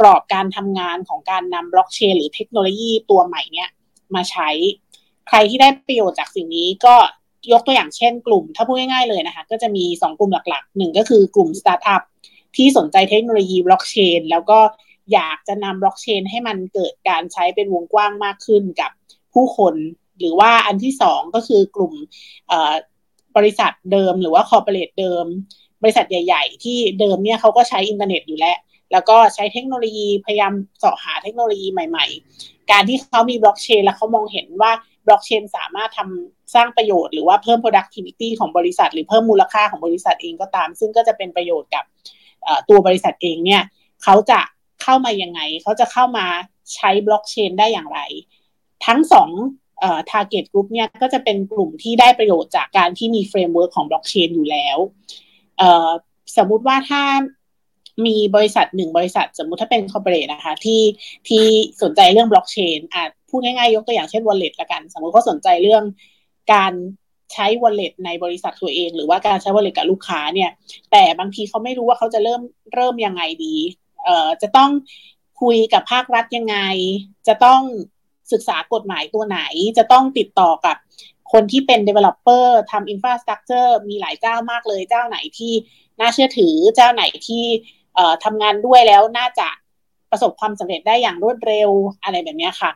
กรอบการทำงานของการนำบล็อกเชนหรือเทคโนโลยีตัวใหม่เนี้ยมาใช้ ใครที่ได้ประโยชน์จากสิ่งนี้ก็ยกตัวอย่างเช่นกลุ่ม ถ้าพูดง่ายๆเลยนะคะ ก็จะมี 2 กลุ่มหลักๆหนึ่งก็คือกลุ่มสตาร์ทอัพที่สนใจเทคโนโลยีบล็อกเชนแล้วก็อยากจะนำบล็อกเชนให้มันเกิดการใช้เป็นวงกว้างมากขึ้นกับผู้คนหรือว่าอันที่สองก็คือกลุ่มบริษัทเดิมหรือว่า corporate เดิม บริษัทใหญ่ ๆ ที่เดิมเนี่ยเขาก็ใช้อินเทอร์เน็ตอยู่แล้ว แล้วก็ใช้เทคโนโลยีพยายามเสาะหาเทคโนโลยีใหม่ ๆ การที่เขามีบล็อกเชนแล้วเขามองเห็นว่าบล็อกเชนสามารถทำสร้างประโยชน์หรือว่าเพิ่ม productivity ของบริษัท หรือเพิ่มมูลค่าของบริษัทเองก็ตาม ซึ่งก็จะเป็นประโยชน์กับตัวบริษัทเองเนี่ยเขาจะเข้ามายังไง เขาจะเข้ามาใช้บล็อกเชนได้อย่างไร ทั้งสองเอ่อ target group เนี่ยก็จะเป็นกลุ่มที่ได้ประโยชน์จากการที่มี framework ของบล็อกเชนอยู่แล้ว สมมุติว่าถ้ามีบริษัทหนึ่งบริษัท สมมุติถ้าเป็น corporate นะคะ ที่ที่สนใจเรื่องบล็อกเชนอาจพูดง่ายๆ ยกตัวอย่างเช่น wallet ละกัน สมมติเขาสนใจเรื่องการใช้ wallet ในบริษัทตัวเอง หรือว่าการใช้ wallet กับลูกค้าเนี่ย แต่บางทีเขาไม่รู้ว่าเขาจะเริ่มเริ่มยังไงดีเอ่อจะต้องคุยกับภาครัฐยังไง จะต้องศึกษากฎหมายตัวไหน จะต้องติดต่อกับ คนที่เป็น developer ทำ infrastructure มีหลายเจ้ามากเลย เจ้าไหนที่น่าเชื่อถือ เจ้าไหนที่เอ่อทำงานด้วยแล้วน่าจะประสบความสำเร็จได้อย่างรวดเร็วอะไรแบบนี้ค่ะ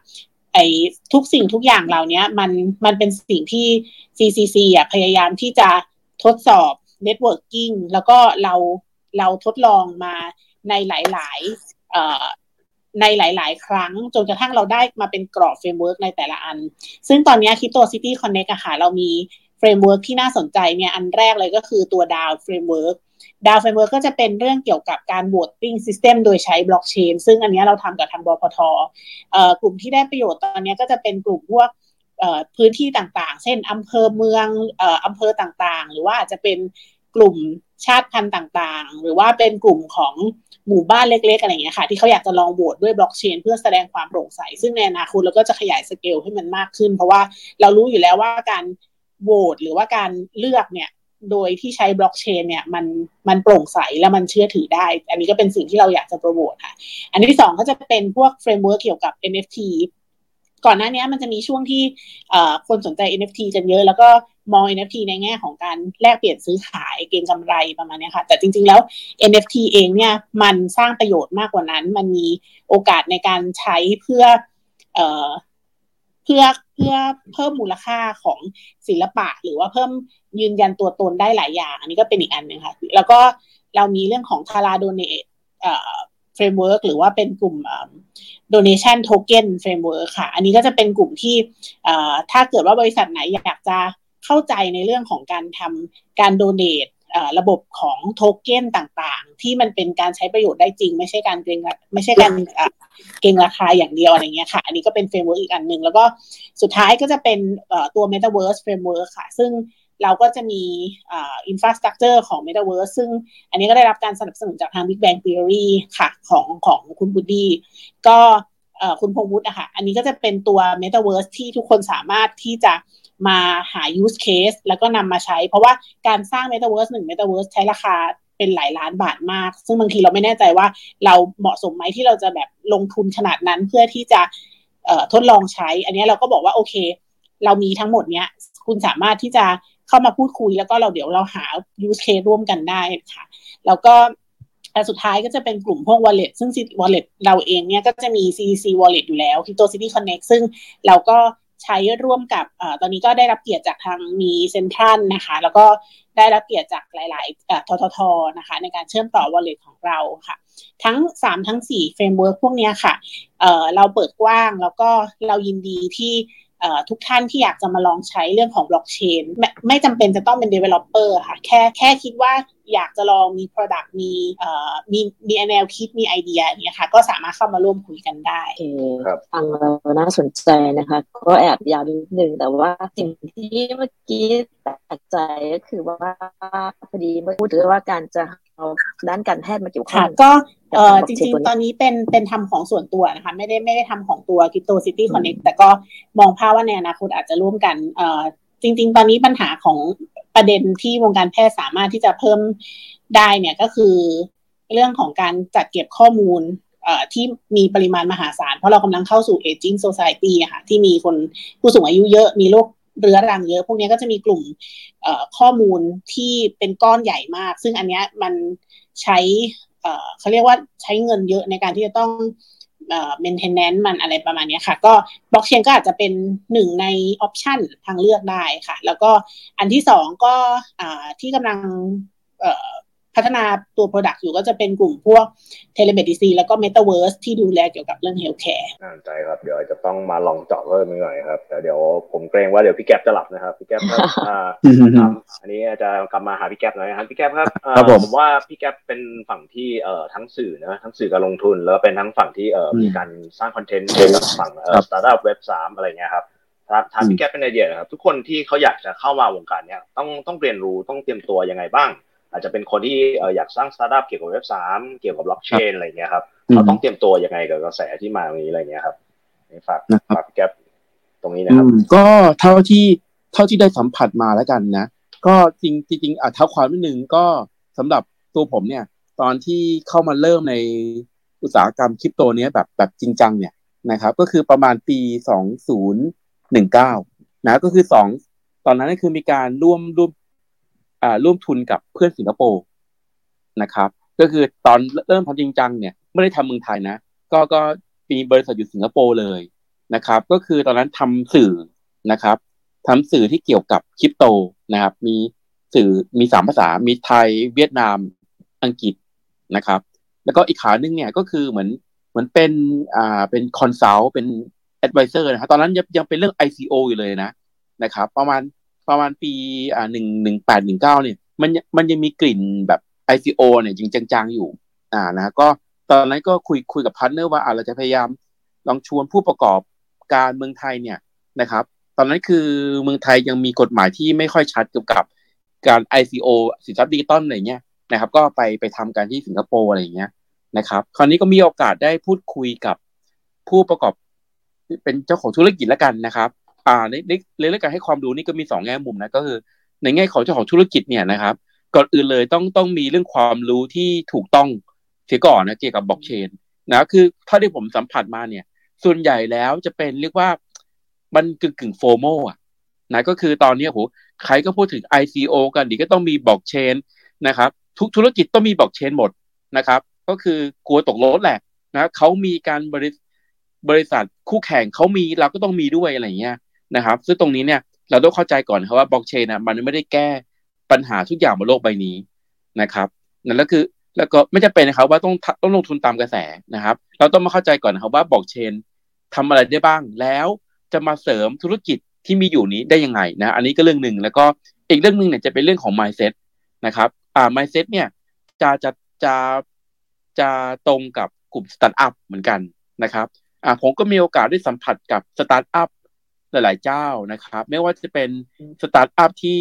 ไอ้ทุกสิ่งทุกอย่างเหล่านี้มันมันเป็นสิ่งที่ CCC อะพยายามที่จะทดสอบ networking แล้วก็เราเราทดลองมาในหลายๆเอ่อ ในหลาย ๆ ครั้ง จนกระทั่งเราได้มาเป็นกรอบ framework ในแต่ละอัน ซึ่งตอนนี้ Crypto City Connect อะค่ะเรามี framework ที่น่าสนใจเนี่ยอันแรกเลยก็คือตัว DAO framework DAO framework ก็จะเป็นเรื่องเกี่ยวกับการ voting system โดยใช้บล็อกเชนซึ่งอันนี้เราทำกับทางบพทกลุ่มที่ได้ประโยชน์ตอนนี้ก็จะเป็นกลุ่มพวกพื้นที่ต่างๆ เช่นอำเภอเมืองอำเภอต่างๆ หรือว่าอาจจะเป็น กลุ่มชาติพันธุ์ต่างๆ หรือว่าเป็นกลุ่มของหมู่บ้านเล็ก ๆ อะไรอย่างเงี้ยค่ะ ที่เขาอยากจะลองโหวตด้วยบล็อกเชน เพื่อแสดงความโปร่งใส ซึ่งในอนาคตเราก็จะขยายสเกลให้มันมากขึ้น เพราะว่าเรารู้อยู่แล้วว่าการโหวตหรือว่าการเลือกเนี่ยโดยที่ใช้บล็อกเชนเนี่ยมันมันโปร่งใสและมันเชื่อถือได้ อันนี้ก็เป็นสิ่งที่เราอยากจะโปรโมทค่ะ อันที่สองก็จะเป็นพวก framework เกี่ยวกับ NFT ก่อนหน้านี้มันจะมีช่วงที่คนสนใจ NFT กันเยอะ แล้วก็มอง NFT ในแง่ของการแลกเปลี่ยนซื้อขายเก็งกำไรประมาณนี้ค่ะ แต่จริง ๆแล้ว NFT เองเนี่ยมันสร้างประโยชน์มากกว่านั้น มันมีโอกาสในการใช้เพื่อเเพื่อเพื่อเพิ่มมูลค่าของศิลปะ หรือว่าเพิ่มยืนยันตัวตนได้หลายอย่าง อันนี้ก็เป็นอีกอันหนึ่งค่ะ แล้วก็เรามีเรื่องของทาราโด framework หรือว่าเป็นกลุ่ม donation token framework ค่ะ อันนี้ก็จะเป็นกลุ่มที่ถ้าเกิดว่าบริษัทไหนอยากจะเข้าใจในเรื่องของการทำการ donate ระบบของโทเก้นต่างๆ ที่มันเป็นการใช้ประโยชน์ได้จริง ไม่ใช่การเก็งไม่ใช่การเก็งราคาอย่างเดียวอะไรเงี้ยค่ะ อันนี้ก็เป็น framework อีกอันหนึ่ง แล้วก็สุดท้ายก็จะเป็นตัว Metaverse Framework ค่ะ ซึ่ง เราก็จะมี infrastructure ของ Metaverse ซึ่งอันนี้ก็ได้รับการสนับสนุนจากทาง Big Bang Theory ค่ะของของคุณบูดี้ก็คุณพงวุฒิอะคะอันนี้ก็จะเป็นตัว Metaverse ที่ทุกคนสามารถที่จะมาหา use case แล้วก็นำมาใช้ เพราะว่าการสร้าง Metaverse หนึ่ง Metaverse ใช้ราคาเป็นหลายล้านบาทมาก ซึ่งบางทีเราไม่แน่ใจว่าเราเหมาะสมไหมที่เราจะแบบลงทุนขนาดนั้นเพื่อที่จะทดลองใช้ อันนี้เราก็บอกว่าโอเค เรามีทั้งหมดเนี้ยคุณสามารถที่จะ เข้ามาพูดคุยแล้วก็เราเดี๋ยวเราหา use case ร่วมกันได้ค่ะ แล้วก็แต่สุดท้ายก็จะเป็นกลุ่มพวก wallet ซึ่ง wallet เราเองเนี่ยก็จะมี CDC wallet อยู่แล้ว Crypto City Connect ซึ่งเราก็ใช้ร่วมกับอตอนนี้ก็ได้รับเกียรติจากทางมีเซ็นทรัลนะคะ แล้วก็ได้รับเกียรติจากหลายๆทททนะคะ ในการเชื่อมต่อ wallet ของเราค่ะ ทั้ง 3 ทั้ง4 framework พวกนี้ค่ะเเราเปิดกว้างแล้วก็เรายินดีที่ ทุกท่านที่อยากจะมาลองใช้เรื่องของบล็อกเชนไม่ไม่จำเป็นจะต้องเป็น developer ค่ะ แค่แค่คิดว่าอยากจะลองมี product มีมีมีแนวคิดมีไอเดียเนี่ยค่ะ ก็สามารถเข้ามาร่วมคุยกันได้ครับฟังแล้วน่าสนใจนะคะ ก็แอบยาวนิดนึงแต่ว่าสิ่งที่เมื่อกี้แปลกใจก็คือว่าพอดีเมื่อพูดถึงว่าการจะ เอาด้านการแพทย์มาเกี่ยวข้องก็เออจริงๆ ตอนนี้เป็นเป็นทำของส่วนตัวนะคะไม่ได้ไม่ได้ทำของตัว Crypto City Connect แต่ก็มองภาพว่าในอนาคตอาจจะร่วมกันเออจริง ๆ ตอนนี้ปัญหาของประเด็นที่วงการแพทย์สามารถที่จะเพิ่มได้เนี่ยก็คือเรื่องของการจัดเก็บข้อมูลที่มีปริมาณมหาศาล เพราะเรากำลังเข้าสู่ aging society อะค่ะที่มีคนผู้สูงอายุเยอะมีโรค เรื้อรังเยอะ พวกนี้ก็จะมีกลุ่มข้อมูลที่เป็นก้อนใหญ่มาก ซึ่งอันนี้มันใช้เขาเรียกว่าใช้เงินเยอะในการที่จะต้องเอ่อ maintenance มันอะไรประมาณนี้ค่ะ ก็บล็อกเชนก็อาจจะเป็นหนึ่งใน option ทางเลือกได้ค่ะ แล้วก็อันที่สองก็ที่กำลัง พัพัฒนาตัว Product อยู่ก็จะเป็นกลุ่มพวก telemedicine แล้วก็เมตาเวิร์สที่ดูแลเกี่ยวกับเรื่อง healthcare น่าใจครับ เดี๋ยวจะต้องมาลองเจาะเพิ่มหน่อยครับแต่เดี๋ยวผมเกรงว่าเดี๋ยวพี่แก๊ปจะหลับนะครับ พี่แก๊ปครับอันนี้จะกลับมาหาพี่แก๊ปหน่อยครับ พี่แก๊ปครับผมว่าพี่แก๊ปเป็นฝั่งที่เอ่อทั้งสื่อนะทั้งสื่อการลงทุน แล้วเป็นทั้งฝั่งที่เอ่อมีการสร้างคอนเทนต์กับฝั่งเอ่อสตาร์ทอัพเว็บสามอะไรเงี้ยครับถามพี่แก๊ปเป็นไอเดียนะครับ ทุกคนที่เขาอยากจะเข้ามาวงการเนี้ยต้องต้องเรียนรู้ต้องเตรียมตัวยังไงบ้าง อาจจะเป็นคนที่อยากสร้างสตาร์ทอัพเกี่ยวกับเว็บสามเกี่ยวกับบล็อกเชนอะไรเงี้ยครับเขาต้องเตรียมตัวยังไงกับกระแสที่มาตรงนี้อะไรเงี้ยครับฝากฝากแก๊ปตรงนี้นะครับก็เท่าที่เท่าที่ได้สัมผัสมาแล้วกันนะ ก็จริงจริงอะเท้าความนิดนึงก็สำหรับตัวผมเนี่ย ตอนที่เข้ามาเริ่มในอุตสาหกรรมคริปโตเนี้ยแบบแบบจริงจังเนี่ยนะครับ ก็คือประมาณปีสองศูนย์หนึ่งเก้านะก็คือสองตอนนั้นก็คือมีการร่วมร่วมอ่า ร่วมทุนกับเพื่อนสิงคโปร์นะครับ ก็คือตอนเริ่มทำจริงจังเนี่ยไม่ได้ทำเมืองไทยนะ ก็ก็มีบริษัทอยู่สิงคโปร์เลยนะครับ ก็คือตอนนั้นทำสื่อนะครับทำสื่อที่เกี่ยวกับคริปโตนะครับ มีสื่อมีสามภาษา มีไทยเวียดนามอังกฤษนะครับ แล้วก็อีกขาหนึ่งเนี่ยก็คือเหมือนเหมือนเป็นอ่าเป็น consult เป็น advisor นะครับตอนนั้นยังยังเป็นเรื่อง ICO อยู่เลยนะนะครับ ประมาณ ประมาณปีอ่าหนึ่งหนึ่งแปดหนึ่งเก้าเนี่ย มันมันยังมีกลิ่นแบบ ICO เนี่ยจริงจังๆอยู่ อ่านะก็ตอนนั้นก็คุยคุยกับ partner ว่าอ่าเราจะพยายามลองชวนผู้ประกอบการเมืองไทยเนี่ยนะครับ ตอนนั้นคือเมืองไทยยังมีกฎหมายที่ไม่ค่อยชัดเกี่ยวกับการ ICO สินทรัพย์ดิจิตอลอะไรเงี้ยนะครับ ก็ไปไปทำกันที่สิงคโปร์อะไรเงี้ยนะครับ คราวนี้ก็มีโอกาสได้พูดคุยกับผู้ประกอบเป็นเจ้าของธุรกิจแล้วกันนะครับ อ่าในในเรื่องการให้ความรู้นี่ก็มีสองแง่มุมนะก็คือ ในแง่ของเจ้าของธุรกิจเนี่ยนะครับ ก่อนอื่นเลยต้องต้องมีเรื่องความรู้ที่ถูกต้องเสียก่อนนะเกี่ยวกับบล็อกเชนนะคือถ้าที่ผมสัมผัสมาเนี่ย ส่วนใหญ่แล้วจะเป็นเรียกว่ามันกึ่งกึ่งโฟโมอะนะก็คือตอนนี้โหใครก็พูดถึง ICO กันดีก็ต้องมีบล็อกเชนนะครับ ทุกธุรกิจต้องมีบล็อกเชนหมดนะครับ ก็คือกลัวตกรถแหละนะเขามีการบริบริษัทคู่แข่งเขามีเราก็ต้องมีด้วยอะไรเงี้ย นะครับ ซึ่งตรงนี้เนี่ยเราต้องเข้าใจก่อนครับว่าบล็อกเชนนะมันไม่ได้แก้ปัญหาทุกอย่างบนโลกใบนี้นะครับนั่นก็คือแล้วก็ไม่จะเป็นนะครับว่าต้องต้องลงทุนตามกระแสนะครับ เราต้องมาเข้าใจก่อนนะครับว่าบล็อกเชนทำอะไรได้บ้างแล้วจะมาเสริมธุรกิจที่มีอยู่นี้ได้ยังไงนะ อันนี้ก็เรื่องหนึ่งแล้วก็อีกเรื่องหนึ่งเนี่ยจะเป็นเรื่องของ mindset นะครับอ่า mindset เนี่ยจะจะจะจะตรงกับกลุ่มสตาร์ทอัพเหมือนกันนะครับอ่าผมก็มีโอกาสได้สัมผัสกับสตาร์ทอัพ หลาย ๆ เจ้านะครับ ไม่ว่าจะเป็นสตาร์ทอัพที่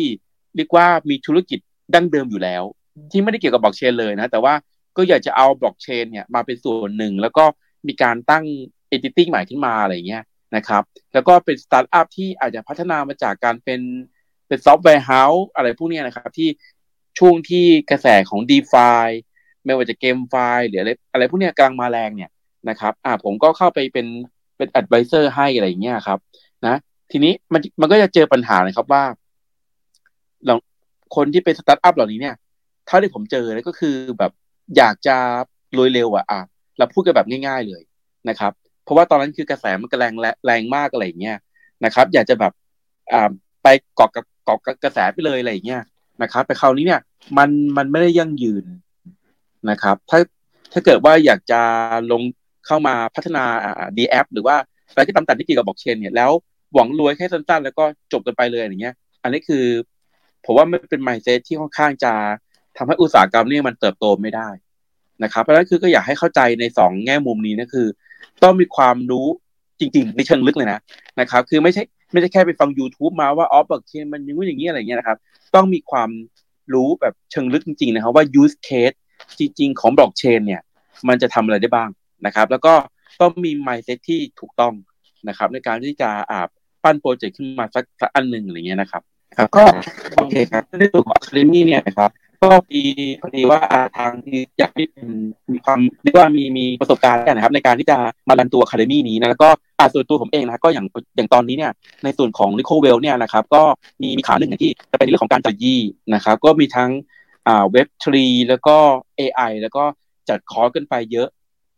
เรียกว่ามีธุรกิจดั้งเดิมอยู่แล้ว ที่ไม่ได้เกี่ยวกับบล็อกเชนเลยนะ แต่ว่าก็อยากจะเอาบล็อกเชนเนี่ยมาเป็นส่วนหนึ่ง แล้วก็มีการตั้ง entity ใหม่ขึ้นมาอะไรเงี้ยนะครับ แล้วก็เป็นสตาร์ทอัพที่อาจจะพัฒนามาจากการเป็นเป็น software house อะไรพวกนี้นะครับ ที่ช่วงที่กระแสของ d e f าไม่ว่าจะ GameFi หรืออะไรอะไรพวกนี้กำลังมาแรงเนี่ยนะครับ อ่าผมก็เข้าไปเป็นเป็น advisor ให้อะไรเงี้ยครับ นะทีนี้มันมันก็จะเจอปัญหานะครับว่าเราคนที่เป็นสตาร์ทอัพเหล่านี้เนี่ย เท่าที่ผมเจอเลยก็คือแบบอยากจะรวยเร็วอะอะเราพูดกันแบบง่าย ๆเลยนะครับ เพราะว่าตอนนั้นคือกระแสมันกระแรงแรงมากอะไรอย่างเงี้ยนะครับ อยากจะแบบอ่าไปเกาะกับเกาะกระแสไปเลยอะไรอย่างเงี้ยนะครับ แต่คราวนี้เนี่ย มันมันไม่ได้ยั่งยืนนะครับ ถ้าถ้าเกิดว่าอยากจะลงเข้ามาพัฒนาดีแอปหรือว่า อะไรที่ตำตัดที่เกี่ยวกับบล็อกเชนเนี่ยแล้วหวังรวยแค่สั้นๆ แล้วก็จบกันไปเลยอย่างเงี้ย อันนี้คือ ผมว่ามันเป็นไมเซ็ตที่ค่อนข้างจะทำให้อุตสาหกรรมนี่มันเติบโตไม่ได้นะครับ เพราะฉะนั้นคือก็อยากให้เข้าใจในสองแง่มุมนี้นะคือ ต้องมีความรู้จริง ๆ ในเชิงลึกเลยนะนะครับ คือไม่ใช่ไม่ใช่แค่ไปฟัง YouTube มาว่าอ๋อบล็อกเชนมันอย่างนู้อย่างนี้อะไรเงี้ยนะครับ ต้องมีความรู้แบบเชิงลึกจริง ๆ นะครับว่า use case จริง ๆ ของบล็อกเชนเนี่ย มันจะทำอะไรได้บ้างนะครับ แล้วก็ ต้องมี mindset ที่ถูกต้องนะครับ ในการที่จะอ่าปั้นโปรเจกต์ขึ้นมาสักสักอันหนึ่งอะไรเงี้ยนะครับครับก็โอเคครับในส่วนของ Academy เนี่ยนะครับก็พอดีพอดีว่าทางที่อยากที่เป็นมีความเรียกว่ามีมีประสบการณ์กันนะครับ ในการที่จะมารันตัว Academy นี้นะแล้วก็อาส่วนตัวผมเองนะก็อย่างอย่างตอนนี้เนี่ยในส่วนของ r i c o w e l l เนี่ยนะครับก็มีมีขาหนึ่งที่จะเป็นเรื่องของการจัดยี่นะครับ ก็มีทั้งอ่าเว็บทรีแล้วก็ AI แล้วก็จัดคอร์สกันไปเยอะ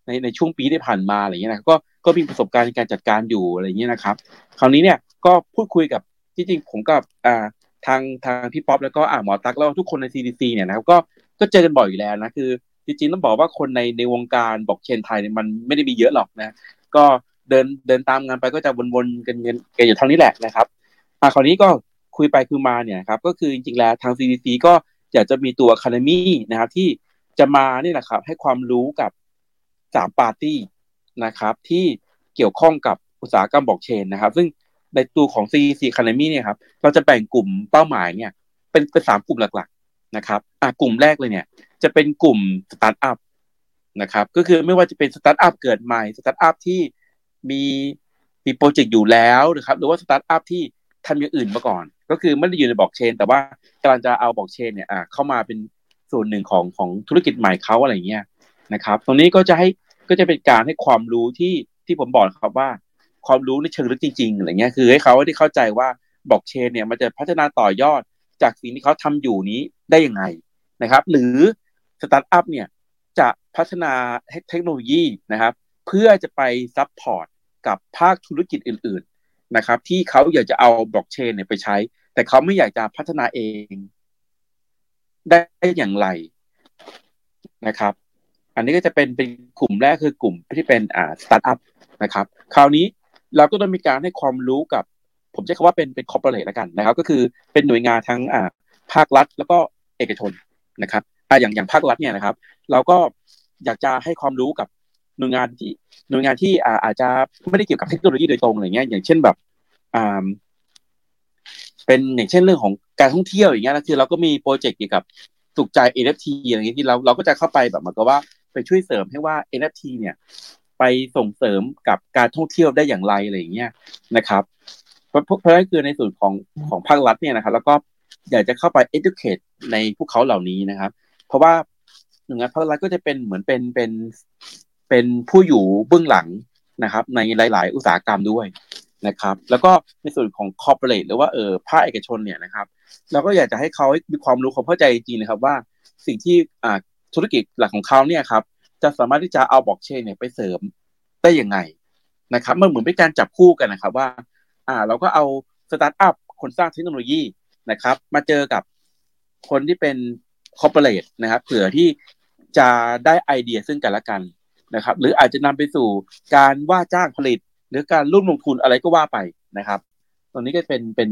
ในในช่วงปีที่ผ่านมาอะไรเงี้ยนะก็ก็มีประสบการณ์ในการจัดการอยู่อะไรเงี้ยนะครับ คราวนี้เนี่ยก็พูดคุยกับจริงๆผมกับอ่าทางทางพี่ป๊อปแล้วก็อ่าหมอตักแล้วทุกคนใน CDC เนี่ยนะครับก็ก็เจอกันบ่อยอยู่แล้วนะคือจริงๆต้องบอกว่าคนในในวงการบอกเชนไทยเนี่ยมันไม่ได้มีเยอะหรอกนะ ก็เดินเดินตามงานไปก็จะวนๆกันกันอยู่ทางนี้แหละนะครับอ่าคราวนี้ก็คุยไปคุยมาเนี่ยครับก็คือจริงๆแล้วทาง CDC ก็อยากจะมีตัว Academy นะครับที่จะมานี่แหละครับให้ความรู้กับ สามปาร์ตี้นะครับ ที่เกี่ยวข้องกับอุตสาหกรรมบล็อกเชนนะครับ ซึ่งในตัวของ CDC Academy เนี่ยครับ เราจะแบ่งกลุ่มเป้าหมายเนี่ย เป็นเป็นสามกลุ่มหลักๆนะครับอ่กลุ่มแรกเลยเนี่ย จะเป็นกลุ่มสตาร์ทอัพนะครับ ก็คือไม่ว่าจะเป็นสตาร์ทอัพเกิดใหม่สตาร์ทอัพที่มีมี project อยู่แล้วนะครับ หรือว่าสตาร์ทอัพที่ทำอย่างอื่นมาก่อน ก็คือไม่ได้อยู่ในบล็อกเชน แต่ว่ากำลังจะเอาบล็อกเชนเนี่ยอ่าเข้ามาเป็นส่วนหนึ่งของของธุรกิจใหม่เขาอะไรเงี้ย นะครับ ตรงนี้ก็จะให้ก็จะเป็นการให้ความรู้ที่ที่ผมบอกครับว่า ความรู้ในเชิงลึกจริงๆอะไรเงี้ยคือให้เขาได้เข้าใจว่าบล็อกเชนเนี่ยมันจะพัฒนาต่อยอดจากสิ่งที่เขาทำอยู่นี้ได้ยังไงนะครับ หรือสตาร์ทอัพเนี่ยจะพัฒนาเทคโนโลยีนะครับ เพื่อจะไป support กับภาคธุรกิจอื่น ๆนะครับ ที่เขาอยากจะเอาบล็อกเชนเนี่ยไปใช้ แต่เขาไม่อยากจะพัฒนาเอง ได้อย่างไรนะครับ อันนี้ก็จะเป็นเป็นกลุ่มแรกคือกลุ่มที่เป็นอ่าสตาร์ทอัพนะครับ คราวนี้เราก็ต้องมีการให้ความรู้กับ ผมใช้คำว่าเป็นเป็นคอร์ปอเรทแล้วกันนะครับ ก็คือเป็นหน่วยงานทั้งอ่าภาครัฐ แล้วก็เอกชนนะครับอ่าอย่างอย่างภาครัฐเนี่ยนะครับ เราก็อยากจะให้ความรู้กับหน่วยงานที่หน่วยงานที่อ่าอาจจะไม่ได้เกี่ยวกับเทคโนโลยีโดยตรงอะไรเงี้ยอย่างเช่นแบบอ่าเป็นอย่างเช่นเรื่องของการท่องเที่ยวอย่างเงี้ยนะคือเราก็มีโปรเจกต์เกี่ยวกับสุขใจ NFT อะไรเงี้ยที่เราเราก็จะเข้าไปแบบเหมือนกับว่า ไปช่วยเสริมให้ว่า NFT เนี่ย ไปส่งเสริมกับการท่องเที่ยวได้อย่างไรอะไรอย่างเงี้ยนะครับ เพราะเพราะนั่นคือในส่วนของของภาครัฐเนี่ยนะครับ แล้วก็อยากจะเข้าไป educate ในพวกเขาเหล่านี้นะครับ เพราะว่าหน่วยงานภาครัฐก็จะเป็นเหมือนเป็นเป็นเป็นผู้อยู่เบื้องหลังนะครับ ในหลาย ๆ อุตสาหกรรมด้วยนะครับ แล้วก็ในส่วนของ corporate หรือว่าเออภาคเอกชนเนี่ยนะครับเราก็อยากจะให้เขามีความรู้ความเข้าใจจริงนะครับว่าสิ่งที่อ่า ธุรกิจหลักของเขาเนี่ยครับจะสามารถที่จะเอาบล็อกเชนเนี่ยไปเสริมได้ยังไงนะครับมันเหมือนเป็นการจับคู่กันนะครับว่าอ่าเราก็เอาสตาร์ทอัพคนสร้างเทคโนโลยีนะครับ มาเจอกับคนที่เป็น corporate นะครับเผื่อที่จะได้ไอเดียซึ่งกันและกันนะครับ หรืออาจจะนำไปสู่การว่าจ้างผลิต หรือการร่วมลงทุนอะไรก็ว่าไปนะครับตรงนี้ก็เป็นเป็น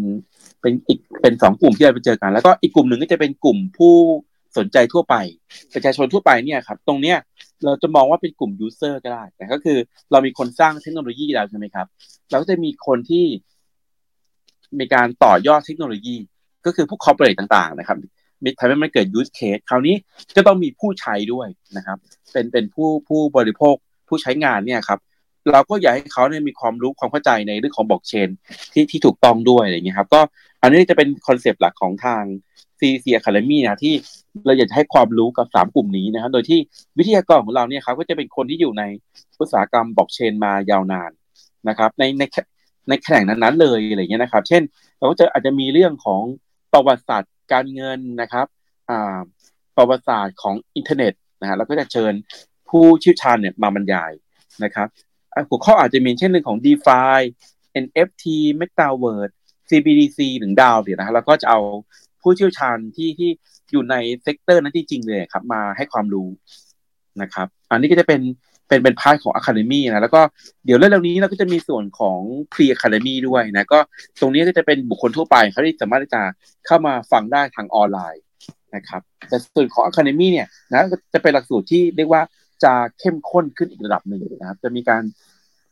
เป็นอีกเป็นสองกลุ่มที่เราไปเจอกัน แล้วก็อีกกลุ่มหนึ่งก็จะเป็นกลุ่มผู้ สนใจทั่วไป ประชาชนทั่วไปเนี่ยครับ ตรงเนี้ยเราจะมองว่าเป็นกลุ่มยูเซอร์ก็ได้ แต่ก็คือเรามีคนสร้างเทคโนโลยีแล้วใช่ไหมครับ เราก็จะมีคนที่มีการต่อยอดเทคโนโลยี ก็คือพวก corporate ต่างๆ นะครับมีทำให้มันเกิด use case คราวนี้ก็ต้องมีผู้ใช้ด้วยนะครับ เป็นเป็นผู้ผู้บริโภคผู้ใช้งานเนี่ยครับ เราก็อยากให้เขาเนี่ยมีความรู้ความเข้าใจในเรื่องของบล็อกเชนที่ที่ถูกต้องด้วยอะไรเงี้ยครับ ก็อันนี้จะเป็น concept หลักของทาง CDC Academy นะที่ เราอยากจะให้ความรู้กับสามกลุ่มนี้นะครับ โดยที่วิทยากรของเราเนี่ยครับก็จะเป็นคนที่อยู่ในอุตสาหกรรมบล็อกเชนมายาวนานนะครับ ในในในแขนงนั้นๆเลยอะไรเงี้ยนะครับ เช่น เราก็จะอาจจะมีเรื่องของประวัติศาสตร์การเงินนะครับอ่าประวัติศาสตร์ของอินเทอร์เน็ตนะฮะแล้วก็จะเชิญผู้เชี่ยวชาญเนี่ยมาบรรยายนะครับหัวข้ออาจจะมีเช่นเรื่องของ DeFi NFT Metaverse CBDC หรือ DAO เนี่ยนะแล้วก็จะเอา ผู้เชี่ยวชาญที่ที่อยู่ใน sector นั้นจริงๆเลยครับ มาให้ความรู้นะครับ อันนี้ก็จะเป็นเป็นเป็น part ของ Academy นะแล้วก็เดี๋ยวเรื่องนี้เราก็จะมีส่วนของ Pre Academy ด้วยนะก็ตรงนี้ก็จะเป็นบุคคลทั่วไปเขาที่สามารถจะเข้ามาฟังได้ทางออนไลน์นะครับ แต่ส่วนของ Academy เนี่ยนะจะเป็นหลักสูตรที่เรียกว่าจะเข้มข้นขึ้นอีกระดับหนึ่งนะครับ จะมีการ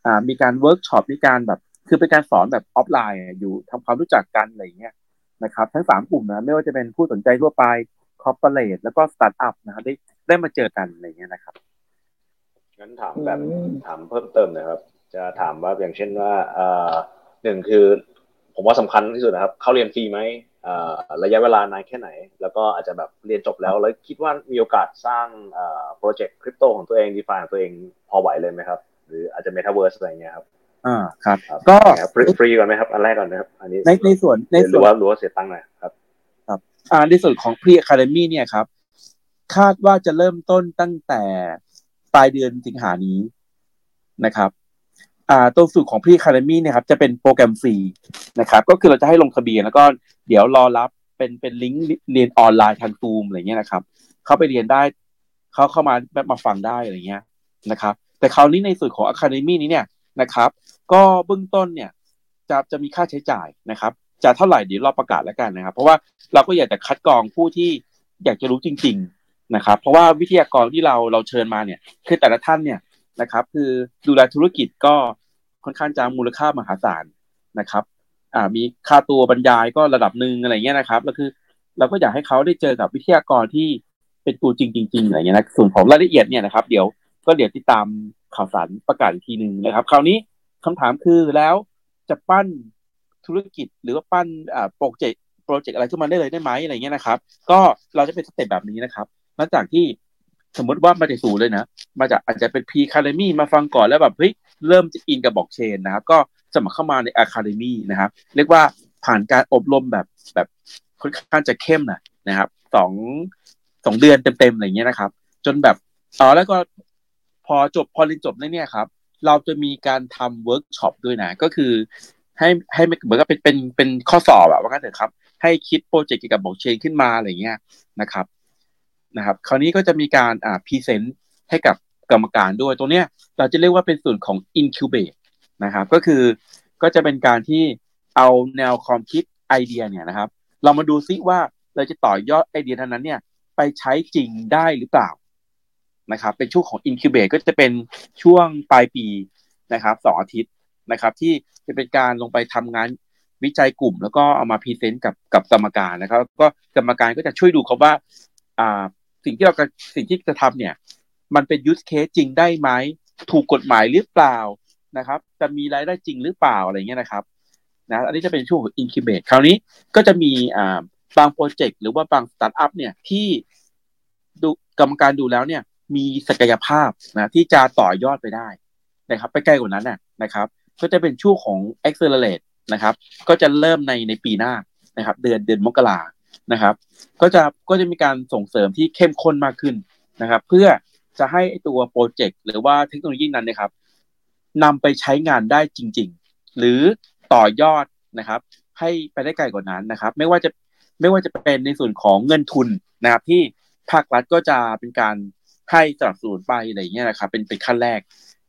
อ่ามีการเวิร์กช็อปมีการแบบ คือเป็นการสอนแบบออฟไลน์อยู่ทำความรู้จักกันอะไรเงี้ย นะครับทั้งสามกลุ่มนะไม่ว่าจะเป็นผู้สนใจทั่วไปcorporate แล้วก็สตาร์ทอัพนะครับได้ได้มาเจอกันอะไรเงี้ยนะครับงั้นถามแบบถามเพิ่มเติมนะครับ จะถามว่าอย่างเช่นว่าเอ่อหนึ่งคือ ผมว่าสำคัญที่สุดนะครับ เข้าเรียนฟรีไหมระยะเวลานานแค่ไหน แล้วก็อาจจะแบบเรียนจบแล้วแล้วคิดว่ามีโอกาสสร้าง project crypto ของตัวเอง DeFi ของตัวเองพอไหวเลยไหมครับ หรืออาจจะเมตาเวิร์สอะไรเงี้ยครับ อ่าครับ ก็ฟรีก่อนไหมครับ อันแรกก่อนนะครับ อันนี้ในในส่วนในส่วนหรือว่าหรือว่าเสียตังค์หน่อยครับ ครับ อ่าในส่วนของ Pre Academy เนี่ยครับ คาดว่าจะเริ่มต้นตั้งแต่ปลายเดือนสิงหานี้นะครับ อ่าตัวหลักสูตรของ Pre Academy เนี่ยครับจะเป็นโปรแกรมฟรีนะครับ ก็คือเราจะให้ลงทะเบียนแล้วก็เดี๋ยวรอรับเป็นเป็นลิงก์เรียนออนไลน์ทางซูมอะไรเงี้ยนะครับ เข้าไปเรียนได้ เขาเข้ามาแบบมาฟังได้อะไรเงี้ยนะครับ แต่คราวนี้ในส่วนของ Academy นี้เนี่ยนะครับ ก็เบื้องต้นเนี่ยจะจะมีค่าใช้จ่ายนะครับ จะเท่าไหร่เดี๋ยวเราประกาศแล้วกันนะครับ เพราะว่าเราก็อยากจะคัดกรองผู้ที่อยากจะรู้จริง ๆนะครับ เพราะว่าวิทยากรที่เราเราเชิญมาเนี่ย คือแต่ละท่านเนี่ยนะครับ คือดูแลธุรกิจก็ค่อนข้างจะมูลค่ามหาศาลนะครับอ่ามีค่าตัวบรรยายก็ระดับหนึ่งอะไรเงี้ยนะครับแล้วคือเราก็อยากให้เขาได้เจอกับวิทยากรที่เป็นตัวจริงจริงๆอะไรเงี้ยนะส่วนของรายละเอียดเนี่ยนะครับ เดี๋ยวก็เดี๋ยวติดตามข่าวสารประกาศอีกทีหนึ่งนะครับ คราวนี้ คำถามคือแล้วจะปั้นธุรกิจหรือว่าปั้น project project อะไรขึ้นมาได้เลยได้ไหมอะไรเงี้ยนะครับ ก็เราจะเป็น step แบบนี้นะครับหลังจากที่สมมติว่ามาจากศูนย์เลยนะ มาจากอาจจะเป็น Pre Academy มาฟังก่อนแล้วแบบเฮ้ยเริ่มจะ in กับบล็อกเชนนะครับ ก็สมัครเข้ามาใน Academy นะครับ เรียกว่าผ่านการอบรมแบบแบบค่อนข้างจะเข้มนะนะครับสองสองเดือนเต็มๆอะไรเงี้ยนะครับ จนแบบอ๋อแล้วก็พอจบพอเรียนจบเนี่ยครับ เราจะมีการทำเวิร์กช็อปด้วยนะ ก็คือ ให้ให้เหมือนกับเป็นเป็นเป็นข้อสอบอะว่ากันเถอะครับ ให้คิดโปรเจกต์เกี่ยวกับบล็อกเชนขึ้นมาอะไรเงี้ยนะครับนะครับ คราวนี้ก็จะมีการอ่า present ให้กับกรรมการด้วยตรงเนี้ยเราจะเรียกว่าเป็นส่วนของ incubate นะครับ ก็คือก็จะเป็นการที่เอาแนวความคิดไอเดียเนี่ยนะครับ เรามาดูซิว่าเราจะต่อยอดไอเดียนั้นเนี่ยไปใช้จริงได้หรือเปล่า นะครับ เป็นช่วงของ incubate ก็จะเป็นช่วงปลายปีนะครับสองอาทิตย์นะครับ ที่จะเป็นการลงไปทำงานวิจัยกลุ่ม แล้วก็เอามา present กับกับกรรมการนะครับ ก็กรรมการก็จะช่วยดูเขาว่าอ่าสิ่งที่เราสิ่งที่จะทำเนี่ย มันเป็น use case จริงได้ไหมถูกกฎหมายหรือเปล่านะครับ จะมีรายได้จริงหรือเปล่าอะไรเงี้ยนะครับนะอันนี้จะเป็นช่วงของ incubate คราวนี้ก็จะมีอ่าบางโปรเจกต์หรือว่าบางสตาร์ทอัพเนี่ยที่ดูกรรมการดูแล้วเนี่ย มีศักยภาพนะที่จะต่อยอดไปได้นะครับ ไปใกล้กว่านั้นน่ะนะครับ ก็จะเป็นช่วงของ accelerate นะครับ ก็จะเริ่มในในปีหน้านะครับ เดือนเดือนมกรานะครับ ก็จะก็จะมีการส่งเสริมที่เข้มข้นมากขึ้นนะครับ เพื่อจะให้ตัวโปรเจกต์หรือว่าเทคโนโลยีนั้นนะครับนำไปใช้งานได้จริง ๆ หรือต่อยอดนะครับ ให้ไปได้ไกลกว่านั้นนะครับ ไม่ว่าจะไม่ว่าจะเป็นในส่วนของเงินทุนนะครับ ที่ภาครัฐก็จะเป็นการ ให้สนับสนุนไปอะไรเงี้ยนะครับเป็นเป็นขั้นแรก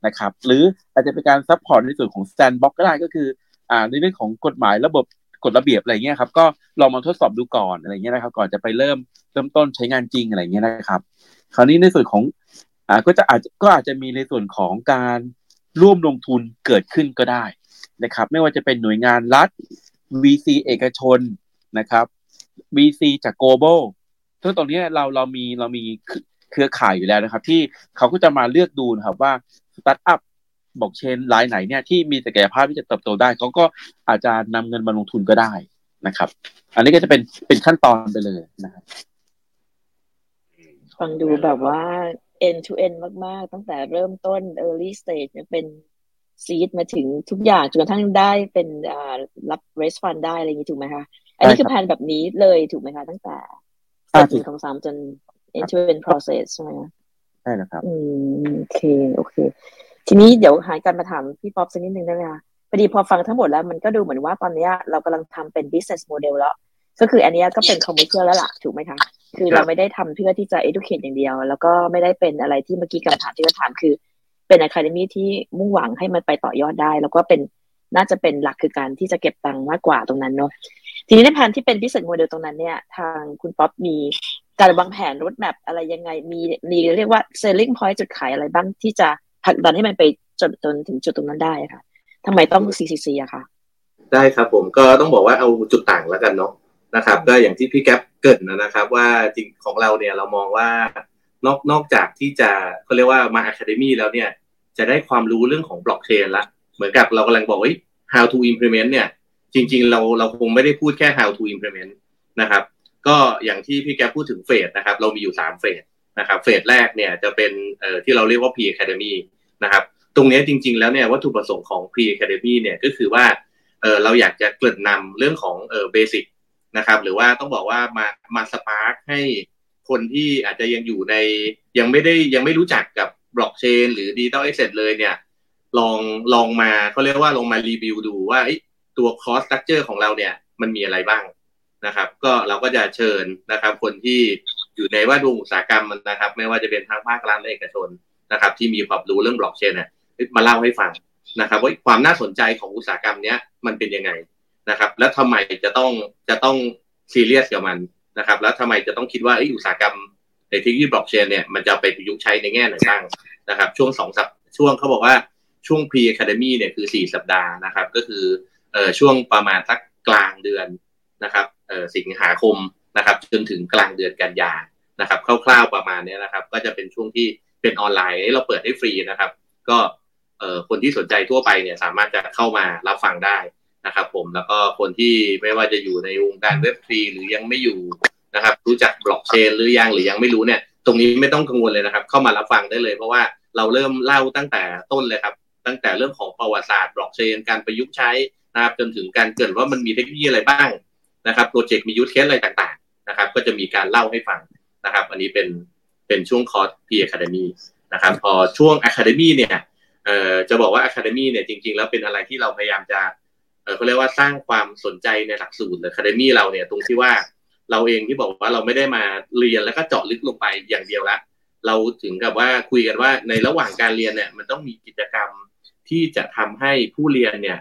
นะครับ หรืออาจจะเป็นการ support ในส่วนของ sandbox ก็ได้ก็คืออ่าในเรื่องของกฎหมายระบบกฎระเบียบอะไรเงี้ยครับก็ลองมาทดสอบดูก่อนอะไรเงี้ยนะครับ ก่อนจะไปเริ่มเริ่มต้นใช้งานจริงอะไรเงี้ยนะครับ คราวนี้ในส่วนของอ่าก็จะอาจก็อาจจะมีในส่วนของการร่วมลงทุนเกิดขึ้นก็ได้นะครับ ไม่ว่าจะเป็นหน่วยงานรัฐ VC เอกชนนะครับ VC จาก global ซึ่งตรงนี้เราเรามีเรามี เครือข่ายอยู่แล้วนะครับ ที่เขาก็จะมาเลือกดูนะครับว่าสตาร์ทอัพบล็อกเชนรายไหนเนี่ยที่มีศักยภาพที่จะเติบโตได้ เขาก็อาจจะนำเงินมาลงทุนก็ได้นะครับ อันนี้ก็จะเป็นเป็นขั้นตอนไปเลยนะครับฟังดูแบบว่า end to end มาก ๆ ตั้งแต่เริ่มต้น early stage เป็นซีดมาถึงทุกอย่างจนกระทั่งได้เป็นรับ raise fund ได้อะไรอย่างนี้ถูกไหมคะ อันนี้คือแผนแบบนี้เลยถูกไหมคะ ตั้งแต่เสร็จหนึ่งสองสามจน end to end process ใช่ไหมใช่แล้วครับอืมโอเคโอเค ทีนี้เดี๋ยวหายกันมาถามพี่ป๊อปสักนิดนึงได้ไหมคะพอดีพอฟังทั้งหมดแล้วมันก็ดูเหมือนว่าตอนนี้เรากำลังทำเป็น business model แล้ว ก็คืออันนี้ก็เป็น commercial แล้วล่ะ ถูกไหมคะ คือเราไม่ได้ทำเพื่อที่จะ educate อย่างเดียว แล้วก็ไม่ได้เป็นอะไรที่เมื่อกี้คำถามที่เราถามคือ เป็นอะคาเดมี่ที่มุ่งหวังให้มันไปต่อยอดได้ แล้วก็เป็นน่าจะเป็นหลักคือการที่จะเก็บตังค์มากกว่าตรงนั้นเนาะทีนี้ในแผนที่เป็นพิเศษโมเดลตรงนั้นเนี่ย ทางคุณป๊อปมี การวางแผน roadmap อะไรยังไงมีมีเรียกว่า selling point จุดขายอะไรบ้างที่จะผลักดันให้มันไปจนจนถึงจุดตรงนั้นได้ค่ะทำไมต้อง CCC อะคะได้ครับผมก็ต้องบอกว่าเอาจุดต่างแล้วกันเนาะนะครับ ก็อย่างที่พี่แก๊ปเกริ่นนะครับว่าจริงของเราเนี่ยเรามองว่านอกนอกจากที่จะเขาเรียกว่ามา academy แล้วเนี่ยจะได้ความรู้เรื่องของบล็อกเชนละเหมือนกับเรากำลังบอกว่า how to implement เนี่ยจริง ๆ เราเราคงไม่ได้พูดแค่ how to implement นะครับ ก็อย่างที่พี่แก๊ปพูดถึง phase นะครับ เรามีอยู่ 3 phase นะครับ phase แรกเนี่ยจะเป็นที่เราเรียกว่า pre academy นะครับ ตรงนี้จริง ๆ แล้วเนี่ยวัตถุประสงค์ของ pre academy เนี่ยก็คือว่าเราอยากจะเกริ่นนำเรื่องของ basic นะครับหรือว่าต้องบอกว่ามามา spark ให้คนที่อาจจะยังอยู่ในยังไม่ได้ยังไม่รู้จักกับบล็อกเชนหรือ digital asset เลยเนี่ยลองลองมาเขาเรียกว่าลองมารีวิวดูว่าตัว course structure ของเราเนี่ยมันมีอะไรบ้าง นะครับ ก็เราก็จะเชิญนะครับ คนที่อยู่ในแวดวงอุตสาหกรรมมันนะครับ ไม่ว่าจะเป็นทางภาครัฐและเอกชนนะครับ ที่มีความรู้เรื่องบล็อกเชนเนี่ยมาเล่าให้ฟังนะครับว่าความน่าสนใจของอุตสาหกรรมเนี้ยมันเป็นยังไงนะครับ แล้วทำไมจะต้องจะต้องซีเรียสกับมันนะครับ แล้วทำไมจะต้องคิดว่าอุตสาหกรรมในเทคโนโลยีบล็อกเชนเนี่ยมันจะไปประยุกต์ใช้ในแง่ไหนบ้างนะครับ ช่วงสองสัปช่วงเขาบอกว่าช่วง pre academy เนี่ยคือสี่สัปดาห์นะครับ ก็คือเอ่อช่วงประมาณสักกลางเดือนนะครับ สิงหาคมนะครับจนถึงกลางเดือนกันยานะครับคร่าวๆประมาณนี้นะครับ ก็จะเป็นช่วงที่เป็นออนไลน์เราเปิดให้ฟรีนะครับ ก็เอ่อคนที่สนใจทั่วไปเนี่ยสามารถจะเข้ามารับฟังได้นะครับผมแล้วก็คนที่ไม่ว่าจะอยู่ในวงการเว็บฟรีหรือยังไม่อยู่นะครับ รู้จักบล็อกเชนหรือยังหรือยังไม่รู้เนี่ย ตรงนี้ไม่ต้องกังวลเลยนะครับ เข้ามารับฟังได้เลย เพราะว่าเราเริ่มเล่าตั้งแต่ต้นเลยครับ ตั้งแต่เรื่องของประวัติศาสตร์บล็อกเชนการประยุกต์ใช้นะครับจนถึงการเกริ่นว่ามันมีเทคโนโลยีอะไรบ้าง นะครับโปรเจกต์มี use case อะไรต่างๆนะครับ ก็จะมีการเล่าให้ฟังนะครับ อันนี้เป็นเป็นช่วงคอร์ส pre academy นะครับ พอช่วง academy เนี่ยเอ่อจะบอกว่า academy เนี่ยจริง ๆ แล้วเป็นอะไรที่เราพยายามจะเออเขาเรียกว่าสร้างความสนใจในหลักสูตร academy เราเนี่ยตรงที่ว่าเราเองที่บอกว่าเราไม่ได้มาเรียนแล้วก็เจาะลึกลงไปอย่างเดียวละเราถึงกับว่าคุยกันว่าในระหว่างการเรียนเนี่ยมันต้องมีกิจกรรมที่จะทำให้ผู้เรียนเนี่ย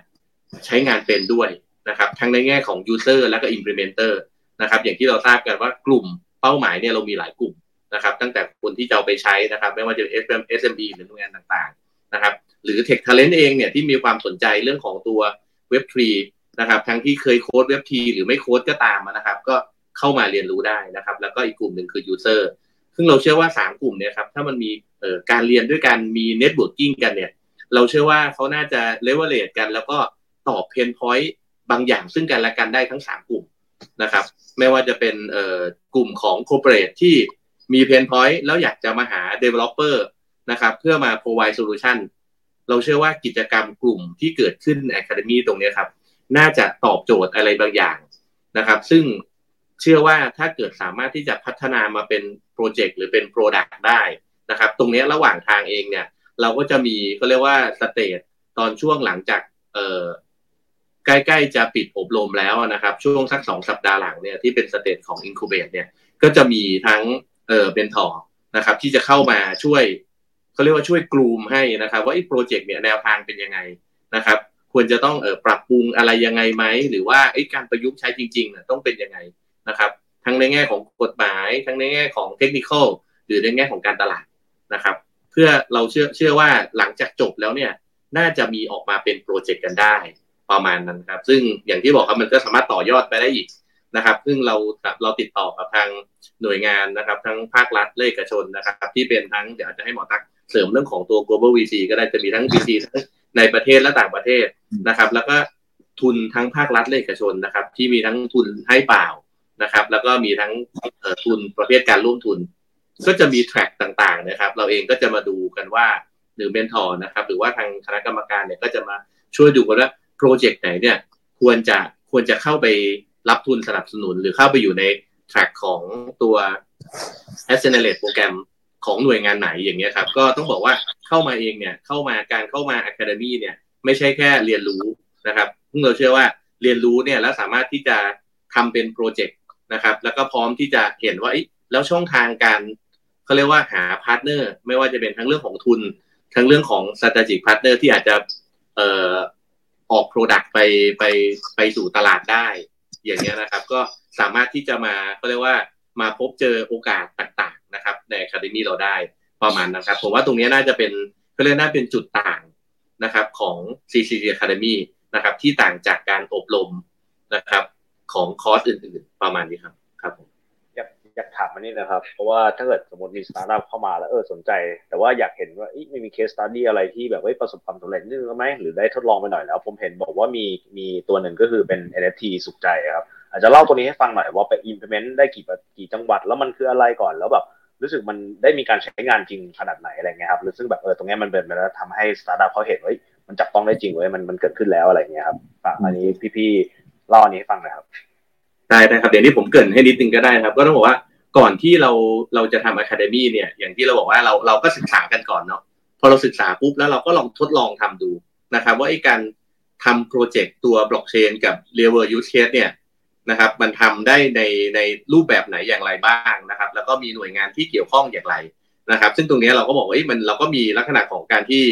ใช้งานเป็นด้วย นะครับทั้งในแง่ของ user และก็ implementer นะครับอย่างที่เราทราบกันว่ากลุ่มเป้าหมายเนี่ยเรามีหลายกลุ่มนะครับตั้งแต่คนที่จะเอาไปใช้นะครับไม่ว่าจะเป็น SM SME หรือหน่วยงานต่างๆนะครับหรือ Tech Talent เองเนี่ยที่มีความสนใจเรื่องของตัว Web3 นะครับทั้งที่เคยโค้ด Web3 หรือไม่โค้ดก็ตามนะครับก็เข้ามาเรียนรู้ได้นะครับแล้วก็อีกกลุ่มหนึ่งคือ user ซึ่งเราเชื่อว่า 3 กลุ่มเนี่ยครับถ้ามันมีการเรียนด้วยกันมี networking กันเนี่ยเราเชื่อว่าเขาน่าจะ leverage กัน แล้วก็ตอบเพนพอยต์ บางอย่างซึ่งกันและกันได้ทั้ง 3 กลุ่มนะครับ ไม่ว่าจะเป็นกลุ่มของ corporate ที่มีเพนพอยต์แล้วอยากจะมาหา developer นะครับเพื่อมา provide solution เราเชื่อว่ากิจกรรมกลุ่มที่เกิดขึ้น Academy ตรงนี้ครับ น่าจะตอบโจทย์อะไรบางอย่างนะครับ ซึ่งเชื่อว่าถ้าเกิดสามารถที่จะพัฒนามาเป็นโปรเจกต์หรือเป็นโปรดักต์ได้นะครับ ตรงนี้ระหว่างทางเองเนี่ย เราก็จะมีก็เรียกว่า stage ตอนช่วงหลังจากเอ่อ ใกล้ๆจะปิดอบรมแล้วนะครับ ช่วงสักสองสัปดาห์หลังเนี่ยที่เป็น stage ของ incubate เนี่ยก็จะมีทั้งเออเป็นทอนะครับที่จะเข้ามาช่วยเขาเรียกว่าช่วยกลุ่มให้นะครับ ว่าไอ้โปรเจกต์เนี่ยแนวทางเป็นยังไงนะครับ ควรจะต้องเออปรับปรุงอะไรยังไงไหมหรือว่าไอ้การประยุกต์ใช้จริงๆเนี่ยต้องเป็นยังไงนะครับ ทั้งในแง่ของกฎหมาย ทั้งในแง่ของเทคนิคหรือในแง่ของการตลาดนะครับ เพื่อเราเชื่อเชื่อว่าหลังจากจบแล้วเนี่ยน่าจะมีออกมาเป็นโปรเจกต์กันได้ ประมาณนั้นครับ ซึ่งอย่างที่บอกครับมันก็สามารถต่อยอดไปได้อีกนะครับ ซึ่งเราเราติดต่อกับทางหน่วยงานนะครับ ทั้งภาครัฐเลขชนนะครับ ที่เป็นทั้งเดี๋ยวจะให้หมอตักเสริมเรื่องของตัว global VC ก็ได้จะมีทั้ง VC ทั้งในประเทศและต่างประเทศนะครับ แล้วก็ทุนทั้งภาครัฐเลขชนนะครับ ที่มีทั้งทุนให้เปล่านะครับ แล้วก็มีทั้งทุนประเภทการร่วมทุน ก็จะมีแทร็กต่างๆนะครับ เราเองก็จะมาดูกันว่าหรือเมนทอร์นะครับ หรือว่าทางคณะกรรมการเนี่ยก็จะมาช่วยดูกันว่า โปรเจกต์ไหนเนี่ยควรจะควรจะเข้าไปรับทุนสนับสนุน หรือเข้าไปอยู่ใน track ของตัว Accelerate โปรแกรมของหน่วยงานไหนอย่างเงี้ยครับ ก็ต้องบอกว่าเข้ามาเองเนี่ยเข้ามาการเข้ามา Academy เนี่ยไม่ใช่แค่เรียนรู้นะครับซึ่งเราเชื่อว่าเรียนรู้เนี่ยแล้วสามารถที่จะทำเป็นโปรเจกต์นะครับ แล้วก็พร้อมที่จะเห็นว่าแล้วช่องทางการเขาเรียกว่าหา partner ไม่ว่าจะเป็นทั้งเรื่องของทุน ทั้งเรื่องของ strategic partner ที่อาจจะเอ่อ ออก Product ไปไปไปสู่ตลาดได้ อย่างเงี้ยนะครับ ก็สามารถที่จะมาเขาเรียกว่ามาพบเจอโอกาสต่างๆนะครับใน Academy เราได้ประมาณนะครับ ผมว่าตรงนี้น่าจะเป็นเขาเรียกน่าเป็นจุดต่างนะครับของ CCC Academy นะครับที่ต่างจากการอบรมนะครับของคอร์สอื่นๆ ประมาณนี้ครับครับผม อยากถามอันนี้นะครับ เพราะว่าถ้าเกิดสมมติมีสตาร์ทอัพเข้ามาแล้วเออสนใจ แต่ว่าอยากเห็นว่าไม่มี case study อะไรที่แบบว่าประสบความสำเร็จนึงไหมหรือได้ทดลองไปหน่อยแล้ว ผมเห็นบอกว่ามีมีตัวหนึ่งก็คือเป็น NFT สุขใจครับอาจจะเล่าตัวนี้ให้ฟังหน่อยว่าไป implement ได้กี่กี่จังหวัด แล้วมันคืออะไรก่อนแล้วแบบรู้สึกมันได้มีการใช้งานจริงขนาดไหนอะไรเงี้ยครับหรือซึ่งแบบเออตรงนี้มันเป็นไปแล้วทำให้สตาร์ทอัพเขาเห็นว่ามันจับต้องได้จริงเว้ยมันมันเกิดขึ้นแล้วอะไรเงี้ยครับอันนี้พี่ๆเล่าอันนี้ให้ฟังหน่อยครับ ได้ได้ครับเดี๋ยวนี้ผมเกริ่นให้นิดนึงก็ได้ครับ ก็ต้องบอกว่าก่อนที่เราเราจะทำ academy เนี่ย อย่างที่เราบอกว่าเราเราก็ศึกษากันก่อนเนาะพอเราศึกษาปุ๊บแล้วเราก็ลองทดลองทำดูนะครับ ว่าไอ้การทำโปรเจกต์ตัวบล็อกเชนกับ real world use case เนี่ยนะครับ มันทำได้ในในรูปแบบไหนอย่างไรบ้างนะครับ แล้วก็มีหน่วยงานที่เกี่ยวข้องอย่างไรนะครับ ซึ่งตรงนี้เราก็บอกว่ามันเราก็มีลักษณะของการที่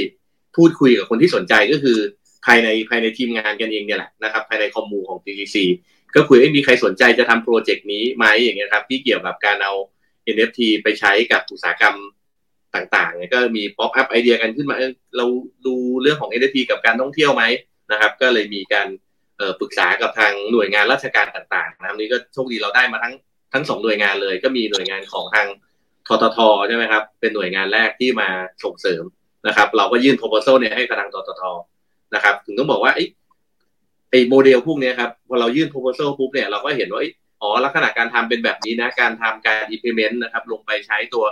พูดคุยกับคนที่สนใจก็คือภายในภายในทีมงานกันเองเนี่ยแหละนะครับ ภายใน commu ของ TGC ก็คุยมีใครสนใจจะทำโปรเจกต์นี้ไหมอย่างเงี้ยครับที่เกี่ยวกับการเอา NFT ไปใช้กับอุตสาหกรรมต่างๆเนี่ยก็มี pop up ไอเดียกันขึ้นมาเราดูเรื่องของ NFT กับการท่องเที่ยวไหมนะครับ ก็เลยมีการปรึกษากับทางหน่วยงานราชการต่างๆนะครับนี้ก็โชคดีเราได้มาทั้งทั้งสองหน่วยงานเลย ก็มีหน่วยงานของทางทททใช่ไหมครับ เป็นหน่วยงานแรกที่มาส่งเสริมนะครับ เราก็ยื่น proposal เนี่ยให้กับทางทททนะครับ ถึงต้องบอกว่า ไอ้โมเดลพวกนี้ครับพอเรายื่น proposal ปุ๊บเนี่ยเราก็เห็นว่าอ๋อลักษณะการทำเป็นแบบนี้นะ การทำการ implement นะครับลงไปใช้ตัว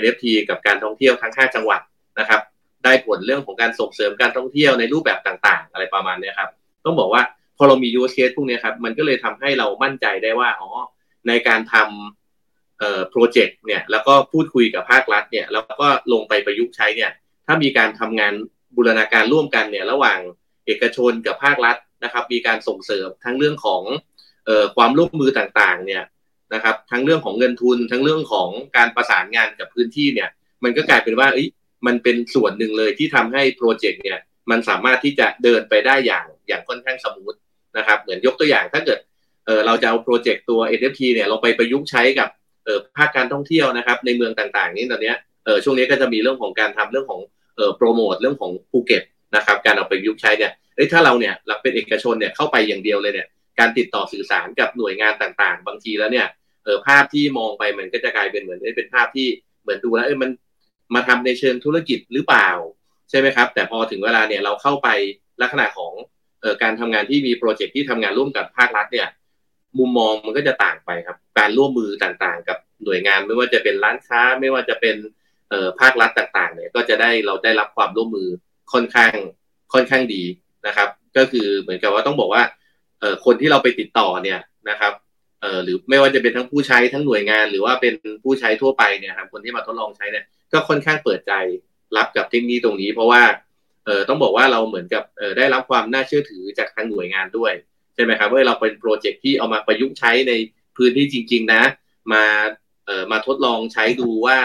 NFT กับการท่องเที่ยวทั้ง 5 จังหวัดนะครับได้ผลเรื่องของการส่งเสริมการท่องเที่ยวในรูปแบบต่างๆ อะไรประมาณนี้ครับต้องบอกว่าพอเรามี use case พวกนี้ครับมันก็เลยทำให้เรามั่นใจได้ว่าอ๋อในการทำเอ่อโปรเจกต์เนี่ยแล้วก็พูดคุยกับภาครัฐเนี่ยแล้วก็ลงไปประยุกต์ใช้เนี่ยถ้ามีการทำงานบูรณาการร่วมกันเนี่ยระหว่างเอกชนกับภาครัฐ นะครับ มีการส่งเสริมทั้งเรื่องของเอ่อความร่วมมือต่างๆ เนี่ยนะครับ ทั้งเรื่องของเงินทุน ทั้งเรื่องของการประสานงานกับพื้นที่เนี่ย มันก็กลายเป็นว่ามันเป็นส่วนหนึ่งเลยที่ทำให้โปรเจกต์เนี่ย มันสามารถที่จะเดินไปได้อย่างอย่างค่อนข้างสมูทนะครับ เหมือนยกตัวอย่างถ้าเกิดเออเราจะเอาโปรเจกต์ตัว NFT เนี่ยเราไปประยุกต์ใช้กับภาคการท่องเที่ยวนะครับ ในเมืองต่างๆ นี้ตอนนี้เออช่วงนี้ก็จะมีเรื่องของการทำเรื่องของเออโปรโมทเรื่องของภูเก็ตนะครับ การเอาไปประยุกใช้เนี่ย เอ้ถ้าเราเนี่ยเราเป็นเอกชนเนี่ยเข้าไปอย่างเดียวเลยเนี่ยการติดต่อสื่อสารกับหน่วยงานต่างๆ บางทีแล้วเนี่ยเออภาพที่มองไปมันก็จะกลายเป็นเหมือนเป็นภาพที่เหมือนดูแล้วเออมันมาทำในเชิงธุรกิจหรือเปล่าใช่ไหมครับ แต่พอถึงเวลาเนี่ยเราเข้าไปลักษณะของเออการทำงานที่มีโปรเจกต์ที่ทำงานร่วมกับภาครัฐเนี่ยมุมมองมันก็จะต่างไปครับ การร่วมมือต่างๆ กับหน่วยงานไม่ว่าจะเป็นร้านค้า ไม่ว่าจะเป็นเออภาครัฐต่างๆเนี่ยก็จะได้เราได้รับความร่วมมือค่อนข้างค่อนข้างดี นะครับ ก็คือเหมือนกับว่าต้องบอกว่าเอ่อคนที่เราไปติดต่อเนี่ยนะครับเอ่อหรือไม่ว่าจะเป็นทั้งผู้ใช้ทั้งหน่วยงาน หรือว่าเป็นผู้ใช้ทั่วไปเนี่ยครับคนที่มาทดลองใช้เนี่ยก็ค่อนข้างเปิดใจรับกับเทคโนิคตรงนี้เพราะว่าเออต้องบอกว่าเราเหมือนกับเออได้รับความน่าเชื่อถือจากทางหน่วยงานด้วยใช่ไหมครับว่าเราเป็นโปรเจกต์ที่เอามาประยุกต์ใช้ในพื้นที่จริง ๆ นะ มาเออมาทดลองใช้ดูว่า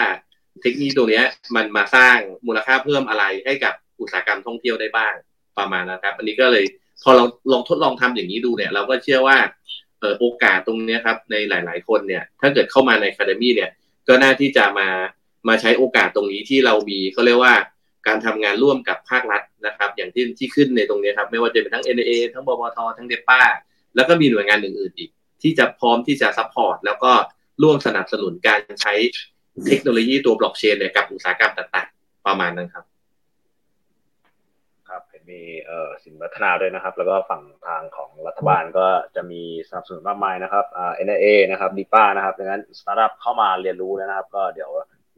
เทคโนิคตรงนี้มันมาสร้างมูลค่าเพิ่มอะไรให้กับอุตสาหกรรมท่องเที่ยวได้บ้าง ประมาณนะครับ อันนี้ก็เลยพอเราลองทดลองทำอย่างนี้ดูเนี่ย เราก็เชื่อว่าโอกาสตรงนี้ครับในหลาย ๆ คนเนี่ย ถ้าเกิดเข้ามาในคาเดมี่เนี่ย ก็น่าที่จะมามาใช้โอกาสตรงนี้ที่เรามีเขาเรียกว่าการทำงานร่วมกับภาครัฐนะครับ อย่างที่ที่ขึ้นในตรงนี้ครับ ไม่ว่าจะเป็นทั้ง NA ทั้งบมททั้งเดป้าแล้วก็มีหน่วยงานอื่นๆอีก ที่จะพร้อมที่จะ support แล้วก็ร่วมสนับสนุนการใช้เทคโนโลยีตัวบล็อกเชนเนี่ยกับอุตสาหกรรมต่างๆ ประมาณนั้นครับ มีเอ่อสินพัฒนาด้วยนะครับ แล้วก็ฝั่งทางของรัฐบาลก็จะมีสนับสนุนมากมายนะครับอ่า NIA นะครับ depa นะครับดังนั้นสตาร์ทอัพเข้ามาเรียนรู้แล้วนะครับ ก็เดี๋ยว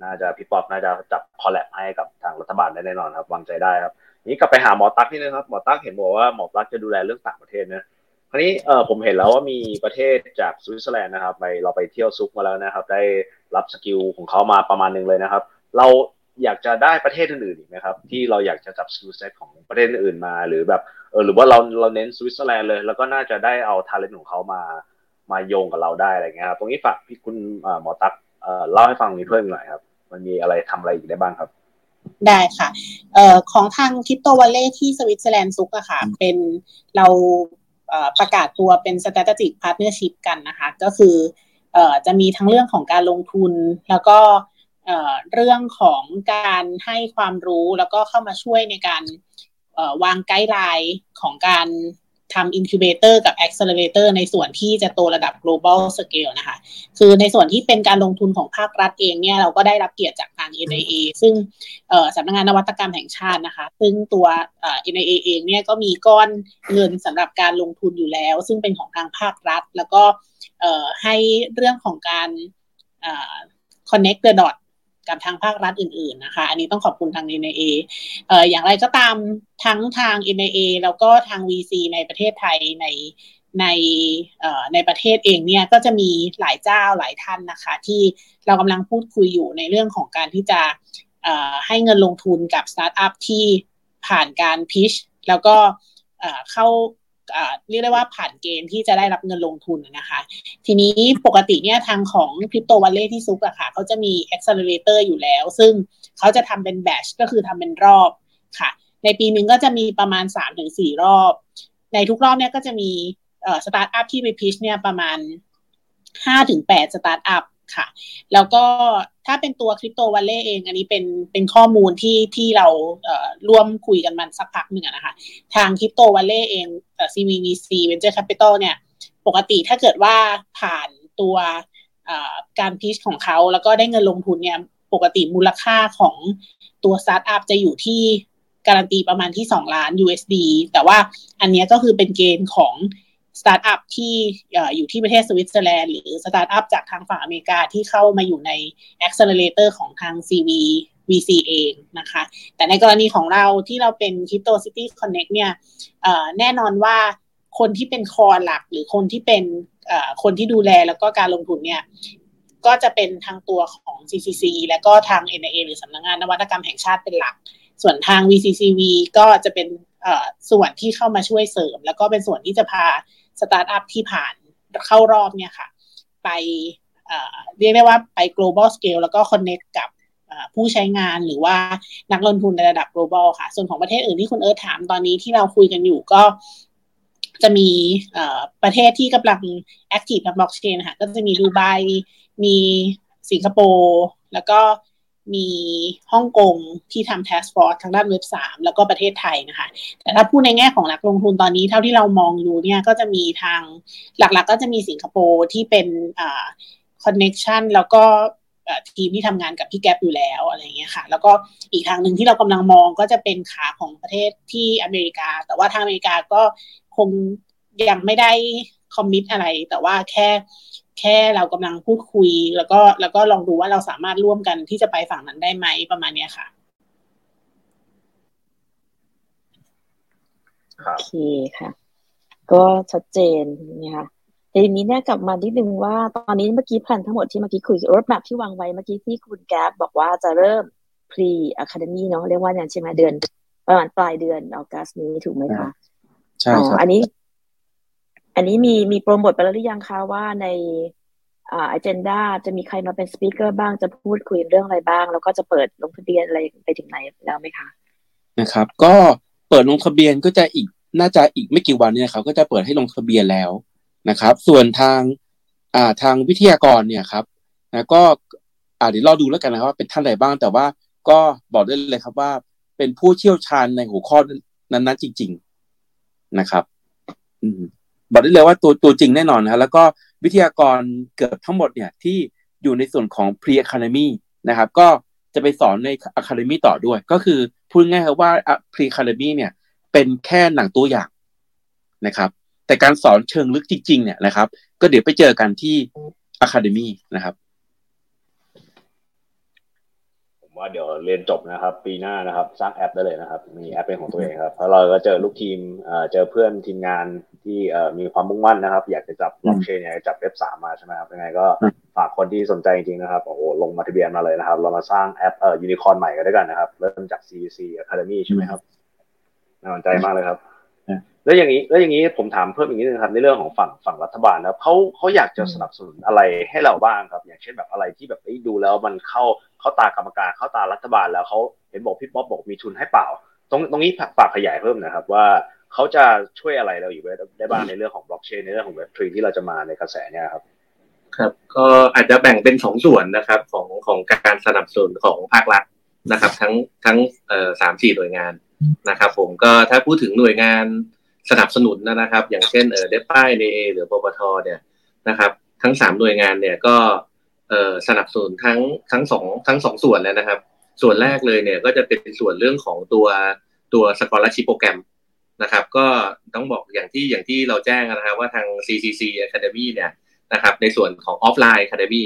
น่าจะพี่ป๊อปน่าจะจับ collab ให้กับทางรัฐบาลได้แน่นอนครับวางใจได้ครับนี้กลับไปหาหมอตั๊กนี่นะครับหมอตั๊กเห็นบอกว่าหมอตั๊กจะดูแลเรื่องต่างประเทศนะคราวนี้เออผมเห็นแล้วว่ามีประเทศจากสวิตเซอร์แลนด์นะครับ ไปเราไปเที่ยว Zug มาแล้วนะครับ ได้รับ skill ของเขามาประมาณนึงเลยนะครับ เรา อยากจะได้ประเทศอื่นๆอีกไหมครับที่เราอยากจะจับ skill set ของประเทศอื่นมา หรือแบบเออหรือว่าเราเราเน้นสวิตเซอร์แลนด์เลย แล้วก็น่าจะได้เอา talent ของเขามามาโยงกับเราได้อะไรเงี้ยครับตรงนี้ฝากพี่คุณหมอตั๊กเล่าให้ฟังนี้เพิ่มหน่อยครับ มันมีอะไรทำอะไรอีกได้บ้างครับ ได้ค่ะเอ่อของทางคริปโตวัลเล่ที่สวิตเซอร์แลนด์ซุกอะค่ะ เป็นเราประกาศตัวเป็น strategic partnership กันนะคะ ก็คือเอ่อจะมีทั้งเรื่องของการลงทุนแล้วก็ เรื่องของการให้ความรู้แล้วก็เข้ามาช่วยในการวางไกด์ไลน์ของการทำ incubator กับ accelerator ในส่วนที่จะโตระดับ global scale นะคะ คือในส่วนที่เป็นการลงทุนของภาครัฐเองเนี่ยเราก็ได้รับเกียรติจากทาง NIA ซึ่งสำนักงานนวัตกรรมแห่งชาตินะคะ ซึ่งตัว NIA เองเนี่ยก็มีก้อนเงินสำหรับการลงทุนอยู่แล้ว ซึ่งเป็นของทางภาครัฐ แล้วก็ให้เรื่องของการ connect the dot กับทางภาครัฐอื่นๆนะคะ อันนี้ต้องขอบคุณทาง NIA เอ่ออย่างไรก็ตามทั้งทาง NIA แล้วก็ทาง VC ในประเทศไทยในในในประเทศเองเนี่ยก็จะมีหลายเจ้าหลายท่านนะคะ ที่เรากำลังพูดคุยอยู่ในเรื่องของการที่จะให้เงินลงทุนกับสตาร์ทอัพที่ผ่านการพิชแล้วก็เข้า เรียกได้ว่าผ่านเกณฑ์ที่จะได้รับเงินลงทุนนะคะ ทีนี้ปกติเนี่ยทางของคริปโตวัลเล่ที่ซุกอะค่ะเขาจะมี accelerator อยู่แล้ว ซึ่งเขาจะทำเป็นแบชก็คือทำเป็นรอบค่ะ ในปีหนึ่งก็จะมีประมาณ3่รอบ ในทุกรอบเนี่ยก็จะมีสตาร์ทอัพที่ไป pitch เนี่ยประมาณ 5-8 สตาร์ทอัพ ค่ะ แล้วก็ถ้าเป็นตัว Crypto Valley เอง อันนี้เป็นเป็นข้อมูลที่ที่เราร่วมคุยกันมันสักพักหนึ่งนะคะ ทาง Crypto Valley เองเอ่อ CVVC Venture Capital เนี่ย ปกติถ้าเกิดว่าผ่านตัวการ pitch ของเขาแล้วก็ได้เงินลงทุนเนี่ยปกติมูลค่าของตัวสตาร์ทอัพจะอยู่ที่การันตีประมาณที่ 2 ล้าน USD แต่ว่าอันนี้ก็คือเป็นเกณฑ์ของ สตาร์ทอัพที่อยู่ที่ประเทศสวิตเซอร์แลนด์หรือสตาร์ทอัพจากทางฝั่งอเมริกาที่เข้ามาอยู่ใน Accelerator ของทาง CV VC เองนะคะ แต่ในกรณีของเราที่เราเป็น Crypto City Connect เนี่ยแน่นอนว่าคนที่เป็น core หลักหรือคนที่เป็นคนที่ดูแลแล้วก็การลงทุนเนี่ยก็จะเป็นทางตัวของ CCC และก็ทาง NIA หรือสำนักงงานนวัตกรรมแห่งชาติเป็นหลัก ส่วนทาง VCCV ก็จะเป็นส่วนที่เข้ามาช่วยเสริม แล้วก็เป็นส่วนที่จะพา สตาร์ทอัพที่ผ่านเข้ารอบเนี่ยค่ะ ไปเรียกได้ว่าไป global scale แล้วก็ connect กับผู้ใช้งานหรือว่านักลงทุนในระดับ global ค่ะ ส่วนของประเทศอื่นที่คุณเอิร์ธถามตอนนี้ที่เราคุยกันอยู่ก็จะมีประเทศที่กำลัง active ทาง blockchain ค่ะ ก็จะมีดูไบมีสิงคโปร์แล้วก็ มีฮ่องกงที่ทำ task force ทางด้านเว็บสามแล้วก็ประเทศไทยนะคะ แต่ถ้าพูดในแง่ของนักลงทุนตอนนี้เท่าที่เรามองดูเนี่ยก็จะมีทางหลักๆกก็จะมีสิงคโปร์ที่เป็นอ่า connection แล้วก็ทีมที่ทำงานกับพี่แก๊ปอยู่แล้วอะไรเงี้ยค่ะ แล้วก็อีกทางหนึ่งที่เรากำลังมองก็จะเป็นขาของประเทศที่อเมริกา แต่ว่าทางอเมริกาก็คงยังไม่ได้คอมมิตอะไร แต่ว่าแค่ แค่เรากำลังพูดคุย แล้วก็แล้วก็ลองดูว่าเราสามารถร่วมกันที่จะไปฝั่งนั้นได้ไหมประมาณนี้ค่ะโอเคค่ะ ก็ชัดเจนนะคะทีนี้เนี่ยกลับมาที่หนึ่งว่าตอนนี้เมื่อกี้แผนทั้งหมดที่เมื่อกี้คุยรถแมพที่วางไว้เมื่อกี้ที่คุณแก๊บบอกว่าจะเริ่ม pre academy เนาะเรียกว่าอย่างใช่ไหมเดือน ประมาณปลายเดือนออกัสนี้ถูกไหมคะใช่ครับอันนี้ อันนี้มีมีโปรโมทไปแล้วหรือยังคะว่าในอ่าอเจนดาจะมีใครมาเป็นสปิเกอร์บ้างจะพูดคุยเรื่องอะไรบ้าง แล้วก็จะเปิดลงทะเบียนอะไรไปถึงไหนแล้วไหมคะนะครับ ก็เปิดลงทะเบียนก็จะอีกน่าจะอีกไม่กี่วันเนี่ยครับก็จะเปิดให้ลงทะเบียนแล้วนะครับ ส่วนทางอ่าทางวิทยากรเนี่ยครับนะก็อ่าเดี๋ยวรอดูแล้วกันนะครับว่าเป็นท่านใดบ้างแต่ว่าก็บอกได้เลยครับว่า เป็นผู้เชี่ยวชาญในหัวข้อนั้นๆจริง ๆนะครับ อืม บอกได้เลยว่าตัวตัวจริงแน่นอนนะแล้วก็วิทยากรเกือบทั้งหมดเนี่ยที่อยู่ในส่วนของ pre academy นะครับก็จะไปสอนใน academy ต่อด้วย ก็คือพูดง่ายๆว่า pre academy เนี่ยเป็นแค่หนังตัวอย่างนะครับ แต่การสอนเชิงลึกจริงๆเนี่ยนะครับ ก็เดี๋ยวไปเจอกันที่ academy นะครับ ว่าเดี๋ยวเรียนจบนะครับ ปีหน้านะครับสร้างแอปได้เลยนะครับ มีแอปเป็นของตัวเองครับเพราะเราก็เจอลูกทีมเจอเพื่อนทีมงานที่มีความมุ่งมั่นนะครับ อยากจะจับบล็อกเชนอยากจะจับเว็บสามมาใช่ไหมครับยังไงก็ฝากคนที่สนใจจริงๆนะครับโอ้โหลงมาทะเบียนมาเลยนะครับ เรามาสร้างแอปเอ่อยูนิคอร์นใหม่กันด้วยกันนะครับ เริ่มจาก CC Academy ใช่ไหมครับน่าสนใจมากเลยครับ แล้วอย่างนี้แล้วอย่างนี้ผมถามเพิ่มอีกนิดนึงครับในเรื่องของฝั่งฝั่งรัฐบาลนะเขาเขาอยากจะสนับสนุนอะไรให้เราบ้างครับ อย่างเช่นแบบอะไรที่แบบดูแล้วมันเข้าเข้าตากรรมการเข้าตารัฐบาลแล้วเขาเห็นบอกพี่ป๊อบบอกมีทุนให้เปล่า ตรงตรงนี้ฝากขยายเพิ่มนะครับว่าเขาจะช่วยอะไรเราอยู่ได้บ้างในเรื่องของบล็อกเชนในเรื่องของเว็บทรีที่เราจะมาในกระแสเนี่ยครับครับก็อาจจะแบ่งเป็นสองส่วนนะครับของของการสนับสนุนของภาครัฐนะครับ ทั้งทั้งเอ่อสามสี่หน่วยงานนะครับ ผมก็ถ้าพูดถึงหน่วยงาน สนับสนุนนะครับ อย่างเช่นเออ depa NIA หรือบพทเนี่ยนะครับ ทั้งสามหน่วยงานเนี่ยก็เออสนับสนุนทั้งทั้งสองทั้งสองส่วนแล้วนะครับ ส่วนแรกเลยเนี่ยก็จะเป็นส่วนเรื่องของตัวตัว scholarship program นะครับ ก็ต้องบอกอย่างที่อย่างที่เราแจ้งนะครับว่าทาง CCC Academy เนี่ยนะครับ ในส่วนของออฟไลน์ Academy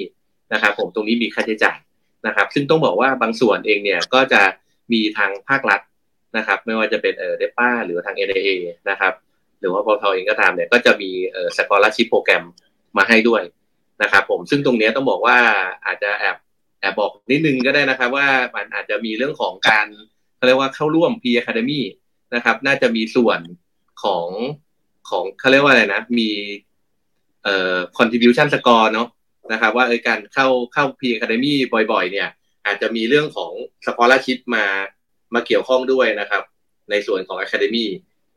นะครับผมตรงนี้มีค่าใช้จ่ายนะครับ ซึ่งต้องบอกว่าบางส่วนเองเนี่ยก็จะมีทางภาครัฐ นะครับ ไม่ว่าจะเป็นเออเดป้าหรือทาง NAA นะครับ หรือว่าพอทเองก็ตามเนี่ยก็จะมีเออสกอร์ชิพโปรแกรมมาให้ด้วยนะครับ ผมซึ่งตรงนี้ต้องบอกว่าอาจจะแอบแอบบอกนิดนึงก็ได้นะครับ ว่ามันอาจจะมีเรื่องของการเขาเรียกว่าเข้าร่วม P Academy นะครับ น่าจะมีส่วนของของเขาเรียกว่าอะไรนะ มีเอ่อ contribution score เนาะนะครับ ว่าเออการเข้าเข้า P Academy บ่อย ๆ เนี่ย อาจจะมีเรื่องของ scholarship มา มาเกี่ยวข้องด้วยนะครับ ในส่วนของ Academy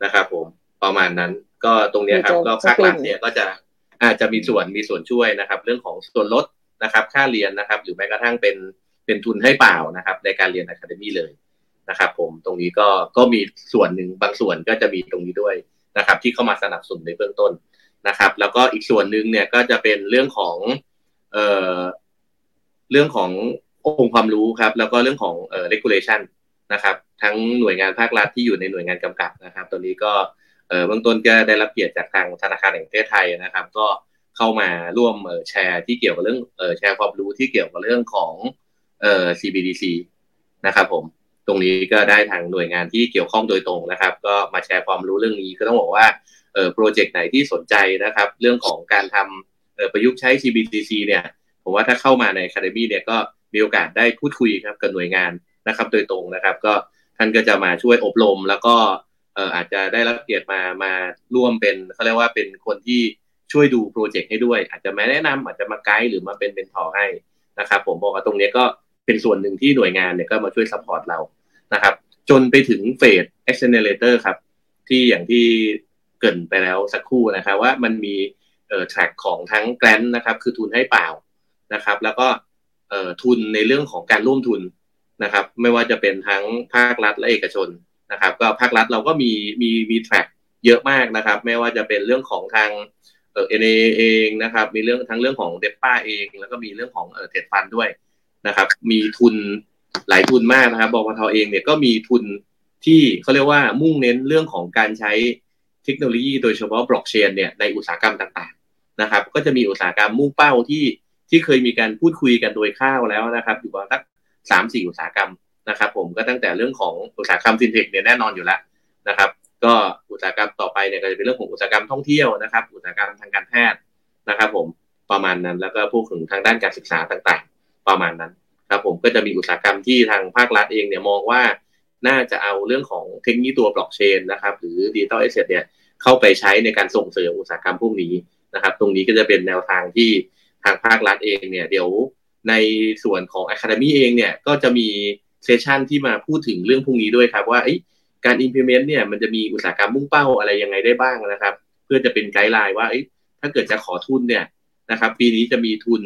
นะครับผมประมาณนั้นก็ตรงนี้ครับก็ภาครัฐเนี่ยก็จะอาจจะมีส่วนมีส่วนช่วยนะครับ เรื่องของส่วนลดนะครับ ค่าเรียนนะครับ หรือแม้กระทั่งเป็นเป็นทุนให้เปล่านะครับ ในการเรียนอะคาเดมี่เลยนะครับ ผมตรงนี้ก็ก็มีส่วนหนึ่งบางส่วนก็จะมีตรงนี้ด้วยนะครับ ที่เข้ามาสนับสนุนในเบื้องต้นนะครับ แล้วก็อีกส่วนหนึ่งเนี่ยก็จะเป็นเรื่องของเอ่อเรื่องขององค์ความรู้ครับ แล้วก็เรื่องของเอ่อ regulation นะครับทั้งหน่วยงานภาครัฐที่อยู่ในหน่วยงานกำกับนะครับตัวนี้ก็เบื้องต้นก็ได้รับเกียรติจากทางธนาคารแห่งประเทศไทยนะครับ ก็เข้ามาร่วมแชร์ที่เกี่ยวกับเรื่องแชร์ความรู้ที่เกี่ยวกับเรื่องของเอ่อ CBDC นะครับผมตรงนี้ก็ได้ทางหน่วยงานที่เกี่ยวข้องโดยตรงนะครับ ก็มาแชร์ความรู้เรื่องนี้ก็ต้องบอกว่าเอ่อโปรเจกต์ไหนที่สนใจนะครับ เรื่องของการทำเอ่อประยุกต์ใช้ CBDC เนี่ยผมว่าถ้าเข้ามาใน Academy เนี่ยก็มีโอกาสได้พูดคุยครับกับหน่วยงาน นะครับ โดยตรงนะครับ ก็ท่านก็จะมาช่วยอบรม แล้วก็เอ่ออาจจะได้รับเกียรติมามาร่วมเป็นเขาเรียกว่าเป็นคนที่ช่วยดูโปรเจกต์ให้ด้วย อาจจะมาแนะนำอาจจะมาไกด์หรือมาเป็นเป็นทอให้นะครับ ผมบอกว่าตรงนี้ก็เป็นส่วนหนึ่งที่หน่วยงานเนี่ยก็มาช่วย support เรานะครับ จนไปถึงเฟส accelerator ครับ ที่อย่างที่เกริ่นไปแล้วสักครู่นะครับว่ามันมีเอ่อ track ของทั้ง grant นะครับ คือทุนให้เปล่านะครับ แล้วก็เอ่อทุนในเรื่องของการร่วมทุน นะครับ ไม่ว่าจะเป็นทั้งภาครัฐและเอกชนนะครับ ก็ภาครัฐเราก็มีมีมี track เยอะมากนะครับ ไม่ว่าจะเป็นเรื่องของทางNIA เองนะครับ มีเรื่องทั้งเรื่องของ depa เอง แล้วก็มีเรื่องของเออ TED Fund ด้วยนะครับ มีทุนหลายทุนมากนะครับบพทเองเนี่ยก็มีทุนที่เขาเรียกว่ามุ่งเน้นเรื่องของการใช้เทคโนโลยีโดยเฉพาะบล็อกเชนเนี่ยในอุตสาหกรรมต่างๆนะครับ ก็จะมีอุตสาหกรรมมุ่งเป้าที่ที่เคยมีการพูดคุยกันโดยคร่าวแล้วนะครับ อยู่ประมาณสัก สามสี่อุตสาหกรรมนะครับ ผมก็ตั้งแต่เรื่องของอุตสาหกรรมฟินเทคเนี่ยแน่นอนอยู่แล้วนะครับ ก็อุตสาหกรรมต่อไปเนี่ยก็จะเป็นเรื่องของอุตสาหกรรมท่องเที่ยวนะครับ อุตสาหกรรมทางการแพทย์นะครับ ผมประมาณนั้น แล้วก็รวมถึงทางด้านการศึกษาต่างๆ ประมาณนั้นครับ ผมก็จะมีอุตสาหกรรมที่ทางภาครัฐเองเนี่ยมองว่าน่าจะเอาเรื่องของเทคโนโลยีตัวบล็อกเชนนะครับ หรือ digital asset เนี่ยเข้าไปใช้ในการส่งเสริมอุตสาหกรรมพวกนี้นะครับ ตรงนี้ก็จะเป็นแนวทางที่ทางภาครัฐเองเนี่ยเดี๋ยว ในส่วนของ Academy เองเนี่ยก็จะมีเซสชันที่มาพูดถึงเรื่องพวกนี้ด้วยครับว่าการ implement เนี่ยมันจะมีอุตสาหกรรมมุ่งเป้าอะไรยังไงได้บ้างนะครับ เพื่อจะเป็นไกด์ไลน์ว่าถ้าเกิดจะขอทุนเนี่ยนะครับ ปีนี้จะมีทุน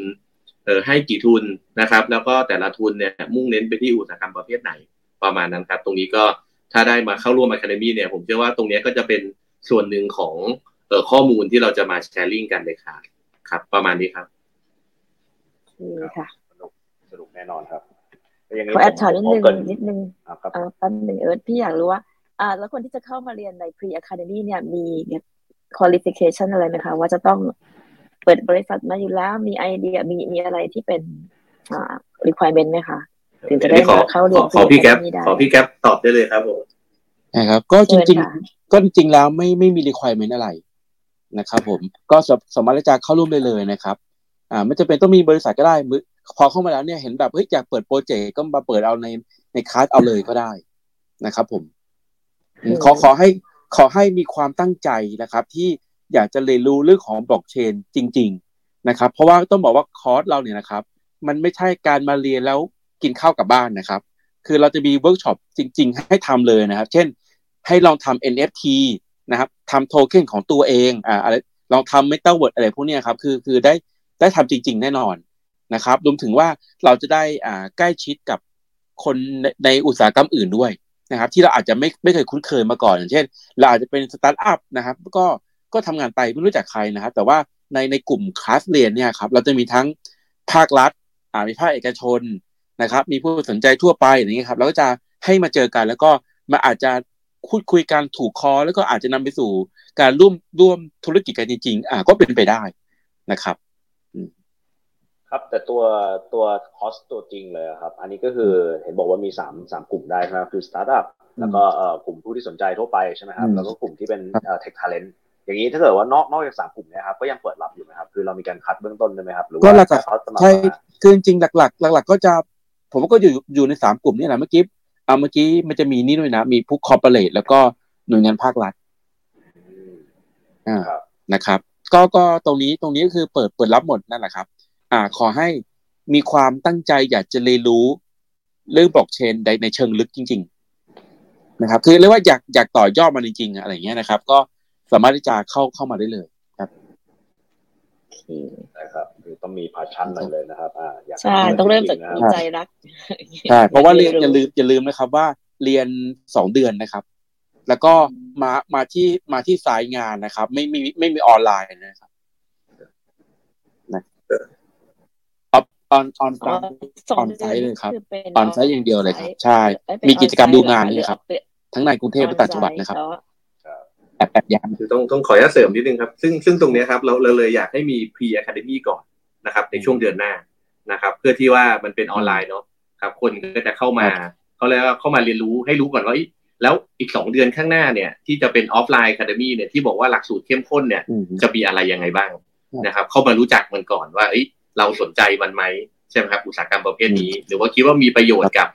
เออให้กี่ทุนนะครับ แล้วก็แต่ละทุนเนี่ยมุ่งเน้นไปที่อุตสาหกรรมประเภทไหนประมาณนั้นครับ ตรงนี้ก็ถ้าได้มาเข้าร่วม Academy เนี่ยผมเชื่อว่าตรงนี้ก็จะเป็นส่วนหนึ่งของเออข้อมูลที่เราจะมาแชร์ลิงกันเลยครับครับ ประมาณนี้ครับ ค่ะสนุกสนุกแน่นอนครับขอแอดถามนิดนึงนิดนึงอ่าแป๊บนึงเอิร์ธพี่อยากรู้ว่า อ่า แล้วคนที่จะเข้ามาเรียนใน Pre Academy เนี่ยมี qualification อะไรไหมคะ ว่าจะต้องเปิดบริษัทมาอยู่แล้วมีไอเดียมีมีอะไรที่เป็นอ่า requirement ไหมคะถึงจะได้มาเข้าเรียนขอพี่แก๊ปขอพี่แก๊ปตอบได้เลยครับผมนะครับ ก็จริง ๆ ก็จริงๆแล้วไม่ไม่มี requirement อะไรนะครับผมก็สามารถจะเข้าร่วมได้เลยนะครับ อ่าไม่จำเป็นต้องมีบริษัทก็ได้พอเข้ามาแล้วเนี่ยเห็นแบบเฮ้ยอยากเปิดโปรเจกต์ก็มาเปิดเอาในในคลาสเอาเลยก็ได้นะครับ ผมขอขอให้ขอให้มีความตั้งใจนะครับ ที่อยากจะเรียนรู้เรื่องของบล็อกเชนจริง ๆนะครับ เพราะว่าต้องบอกว่าคอร์สเราเนี่ยนะครับ มันไม่ใช่การมาเรียนแล้วกินข้าวกลับบ้านนะครับ คือเราจะมีเวิร์กช็อปจริง ๆ ให้ทำเลยนะครับ เช่น ให้ลองทำ NFT นะครับทำโทเค็นของตัวเองอ่าอะไรลองทำเมตาเวิร์ดอะไรพวกนี้ครับคือคือได้ ได้ทำจริง ๆ แน่นอนนะครับรวมถึงว่าเราจะได้อ่าใกล้ชิดกับคนในอุตสาหกรรมอื่นด้วยนะครับ ที่เราอาจจะไม่ไม่เคยคุ้นเคยมาก่อน อย่างเช่น เราอาจจะเป็นสตาร์ทอัพนะครับ ก็ก็ทำงานไปไม่รู้จักใครนะครับ แต่ว่าในในกลุ่มคลาสเรียนเนี่ยครับเราจะมีทั้งภาครัฐอ่ามีภาคเอกชนนะครับ มีผู้สนใจทั่วไปอย่างนี้ครับเราก็จะให้มาเจอกัน แล้วก็มาอาจจะพูดคุยกันถูกคอ แล้วก็อาจจะนำไปสู่การร่วมร่วมธุรกิจกันจริง ๆ อ่าก็เป็นไปได้นะครับ ครับแต่ตัวตัวคอสตัวจริงเลยครับ อันนี้ก็คือเห็นบอกว่ามีสามสามกลุ่มได้ครับคือสตาร์ทอัพแล้วก็เอ่อกลุ่มผู้ที่สนใจทั่วไปใช่ไหมครับแล้วก็กลุ่มที่เป็นเอ่อ tech talent อย่างนี้ถ้าเกิดว่านอกนอกจากสามกลุ่มนี้ครับก็ยังเปิดรับอยู่ไหมครับคือเรามีการคัดเบื้องต้นใช่ไหมครับหรือว่าหลักใช่คือจริงหลัก ๆ หลัก ๆ ก็จะผมก็อยู่อยู่ในสามกลุ่มนี่แหละเมื่อกี้เอาเมื่อกี้มันจะมีนี่ด้วยนะ มีผู้คอร์ปอเรทแล้วก็หน่วยงานภาครัฐอ่านะครับ ก็ก็ตรงนี้ตรงนี้ก็คือเปิดเปิดรับหมดนั่นแหละครับ อ่าขอให้มีความตั้งใจอยากจะเรียนรู้เรื่องบล็อกเชนในในเชิงลึกจริง ๆ นะครับ คือเรียกว่าอยากอยากต่อยอดมันจริง ๆ อะไรเงี้ยนะครับ ก็สามารถที่จะเข้าเข้ามาได้เลยครับนะครับคือต้องมีพาชั่นหน่อยเลยนะครับ อ่าใช่ต้องเริ่มจากใจรักใช่เพราะว่าเรียนอย่าลืมอย่าลืมนะครับ ว่าเรียนสองเดือนนะครับ แล้วก็มามาที่มาที่สายงานนะครับ ไม่ไม่ไม่มีออนไลน์นะครับนะ ออนออนออนออนไซต์เลยครับออนไซต์อย่างเดียวเลยครับ ใช่ มีกิจกรรมดูงานเลยครับ ทั้งในกรุงเทพและต่างจังหวัดนะครับแอบแอบยามคือต้องต้องขออนุญาตเสริมนิดนึงครับ ซึ่งซึ่งตรงนี้ครับเราเราเลยอยากให้มี pre academy ก่อนนะครับ ในช่วงเดือนหน้านะครับ เพื่อที่ว่ามันเป็นออนไลน์เนาะครับ คนก็จะเข้ามาเขาเลยว่าเข้ามาเรียนรู้ให้รู้ก่อนว่าแล้วอีกสองเดือนข้างหน้าเนี่ย ที่จะเป็นออฟไลน์อะคาเดมี่เนี่ยที่บอกว่าหลักสูตรเข้มข้นเนี่ย จะมีอะไรยังไงบ้างนะครับ เข้ามารู้จักมันก่อนว่า เอ้ยเราสนใจมันไหมใช่ไหมครับอุตสาหกรรมประเภทนี้ หรือว่าคิดว่ามีประโยชน์กับ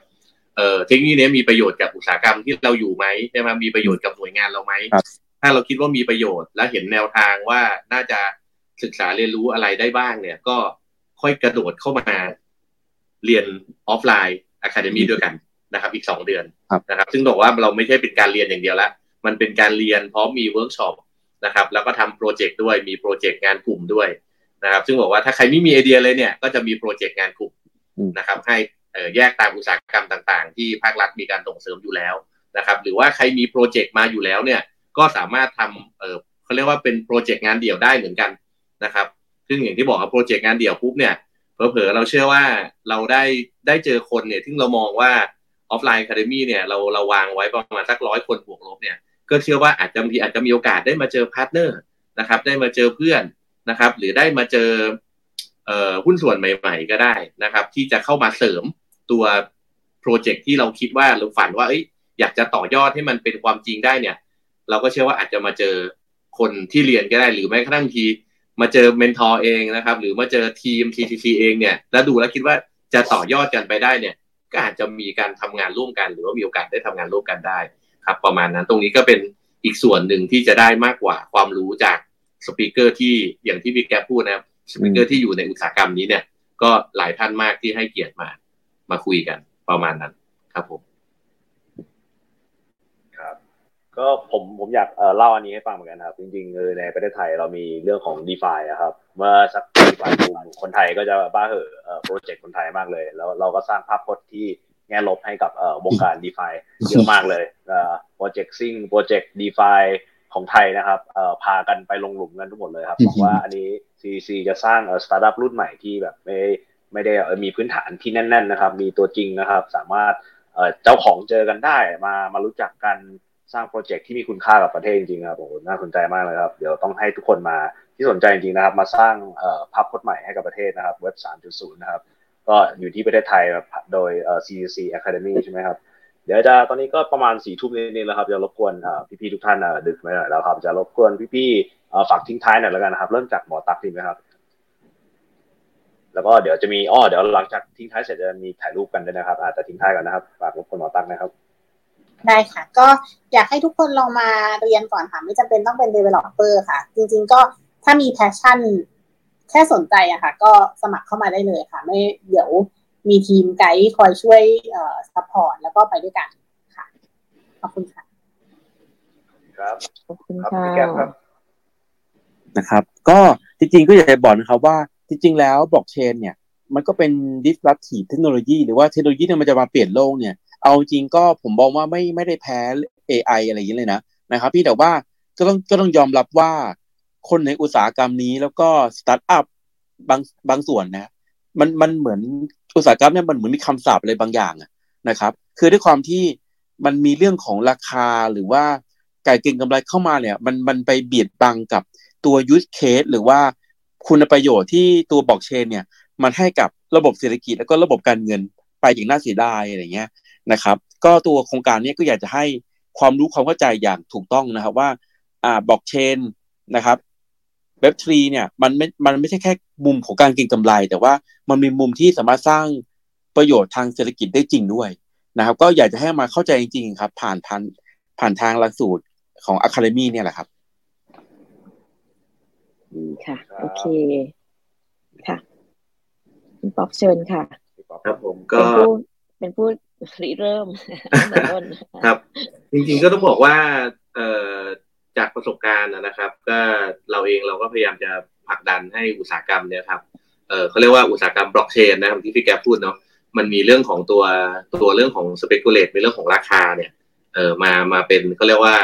เอ่อเทคโนโลยีนี้มีประโยชน์กับอุตสาหกรรมที่เราอยู่ไหมใช่ไหมมีประโยชน์กับหน่วยงานเราไหมถ้าเราคิดว่ามีประโยชน์และเห็นแนวทางว่าน่าจะศึกษาเรียนรู้อะไรได้บ้างเนี่ย ก็ค่อยกระโดดเข้ามาเรียน offline academy ด้วยกันนะครับ อีกสองเดือนนะครับ ซึ่งบอกว่าเราไม่ใช่เป็นการเรียนอย่างเดียวละมันเป็นการเรียนพร้อมมีเวิร์กช็อปนะครับ แล้วก็ทำโปรเจกต์ด้วยมีโปรเจกต์งานกลุ่มด้วย นะครับ ซึ่งบอกว่าถ้าใครไม่มีไอเดียเลยเนี่ย ก็จะมีโปรเจกต์งานกลุ่มนะครับ ให้แยกตามอุตสาหกรรมต่างๆ ที่ภาครัฐมีการส่งเสริมอยู่แล้วนะครับ หรือว่าใครมีโปรเจกต์มาอยู่แล้วเนี่ย ก็สามารถทำเออเขาเรียกว่าเป็นโปรเจกต์งานเดี่ยวได้เหมือนกันนะครับ ซึ่งอย่างที่บอกว่าโปรเจกต์งานเดี่ยวปุ๊บเนี่ยเผลอๆเราเชื่อว่าเราได้ได้เจอคนเนี่ยที่เรามองว่า offline academy เนี่ยเราเราวางไว้ประมาณสักร้อยคนบวกลบเนี่ยก็เชื่อว่าอาจจะบางทีอาจจะมีโอกาสได้มาเจอพาร์ทเนอร์นะครับ ได้มาเจอเพื่อน นะครับ หรือได้มาเจอเออหุ้นส่วนใหม่ ๆ ก็ได้นะครับ ที่จะเข้ามาเสริมตัวโปรเจกต์ที่เราคิดว่าเราฝันว่าอยากจะต่อยอดให้มันเป็นความจริงได้เนี่ย เราก็เชื่อว่าอาจจะมาเจอคนที่เรียนก็ได้ หรือแม้กระทั่งที่มาเจอ mentor เองนะครับ หรือมาเจอทีม TCC เองเนี่ยแล้วดูแล้วคิดว่าจะต่อยอดกันไปได้เนี่ย ก็อาจจะมีการทำงานร่วมกัน หรือว่ามีโอกาสได้ทำงานร่วมกันได้ ครับ ประมาณนั้นตรงนี้ก็เป็นอีกส่วนหนึ่งที่จะได้มากกว่าความรู้จาก speaker ที่อย่างที่พี่แกพูดนะครับ speaker ที่อยู่ในอุตสาหกรรมนี้เนี่ย ก็หลายท่านมากที่ให้เกียรติมา มาคุยกันประมาณนั้นครับผมก็ผมผมอยากเล่าอันนี้ให้ฟังเหมือนกันครับ จริงๆในประเทศไทยเรามีเรื่องของ DeFi ครับ เมื่อสักปีก่อนคนไทยก็จะบ้าเหอะโปรเจกต์คนไทยมากเลย แล้วเราก็สร้างภาพพจน์ที่แง่ลบให้กับวงการ d e f าเยอะมากเลยโปรเจกต์ซิ่งโปรเจกต์ d e f า ของไทยนะครับพากันไปลงหลุมกันทุกหมดเลยครับบอกว่าอันนี้ CC จะสร้างสตาร์ทอัพรุ่นใหม่ที่แบบไม่ไม่ได้มีพื้นฐานที่แน่น ๆ นะครับ มีตัวจริงนะครับ สามารถเจ้าของเจอกันได้มามารู้จักกันสร้างโปรเจกต์ที่มีคุณค่ากับประเทศจริงๆครับโอ้น่าสนใจมากเลยครับ เดี๋ยวต้องให้ทุกคนมาที่สนใจจริงๆนะครับ มาสร้างภาพพจน์ใหม่ให้กับประเทศนะครับ เว็บ 3.0 นะครับ ก็อยู่ที่ประเทศไทยโดย CCC Academy ใช่ไหมครับ เดี๋ยวจะตอนนี้ก็ประมาณสี่ทุ่มนิดๆแล้วครับจะรบกวนพี่ๆทุกท่านดึกไปหน่อยแล้วครับ จะรบกวนพี่ๆฝากทิ้งท้ายหน่อยแล้วกันนะครับ เริ่มจากหมอตักดีไหมครับ แล้วก็เดี๋ยวจะมีอ้อเดี๋ยวหลังจากทิ้งท้ายเสร็จจะมีถ่ายรูปกันด้วยนะครับอาจจะทิ้งท้ายก่อนนะครับฝากรบกวนหมอตักนะครับได้ค่ะ ก็อยากให้ทุกคนลองมาเรียนก่อนค่ะ ไม่จำเป็นต้องเป็น developer ค่ะ จริง ๆ ก็ถ้ามี passion แค่สนใจอะค่ะ ก็สมัครเข้ามาได้เลยค่ะ ไม่เดี๋ยว มีทีมไกด์คอยช่วยเอ่อ support แล้วก็ไปด้วยกันค่ะ ขอบคุณค่ะ ครับขอบคุณค่ะครับนะครับ ก็จริงๆก็อยากจะบอกนะครับว่าจริงๆแล้วบล็อกเชนเนี่ย มันก็เป็น disruptive เทคโนโลยีหรือว่าเทคโนโลยีเนี่ยมันจะมาเปลี่ยนโลกเนี่ย เอาจริงก็ผมมองว่าไม่ไม่ได้แพ้ AI อะไรอย่างนี้เลยนะนะครับ พี่แต่ว่าก็ต้องก็ต้องยอมรับว่าคนในอุตสาหกรรมนี้แล้วก็สตาร์ทอัพบางบางส่วนนะมันมันเหมือน อุตสาหกรรมเนี่ยมันเหมือนมีคำสาปอะไรบางอย่างนะครับ คือด้วยความที่มันมีเรื่องของราคาหรือว่าการเก็งกำไรเข้ามาเนี่ย มันมันไปเบียดบังกับตัว use case หรือว่าคุณประโยชน์ที่ตัวบล็อกเชนเนี่ย มันให้กับระบบเศรษฐกิจแล้วก็ระบบการเงินไปอย่างน่าเสียดายอะไรเงี้ยนะครับ ก็ตัวโครงการนี้ก็อยากจะให้ความรู้ความเข้าใจอย่างถูกต้องนะครับว่าอ่าบล็อกเชนนะครับ เว็บทรีเนี่ยมันไม่ มันไม่ใช่แค่มุมของการเก็งกำไร แต่ว่ามันมีมุมที่สามารถสร้างประโยชน์ทางเศรษฐกิจได้จริงด้วยนะครับ ก็อยากจะให้มาเข้าใจจริงๆครับ ผ่านทางผ่านทางหลักสูตรของ Academy เนี่ยแหละครับดีค่ะ โอเค ค่ะคุณป๊อปเชิญค่ะครับผมก็เป็นผู้ริเริ่มครับ จริงๆก็ต้องบอกว่า เอ่อ จากประสบการณ์นะครับ ก็เราเองเราก็พยายามจะผลักดันให้อุตสาหกรรมเนี่ยครับเออเขาเรียกว่าอุตสาหกรรมบล็อกเชนนะครับที่พี่แกพูดเนาะมันมีเรื่องของตัวตัวเรื่องของ speculate ในเรื่องของราคาเนี่ยเออมามาเป็นเขาเรียกว่า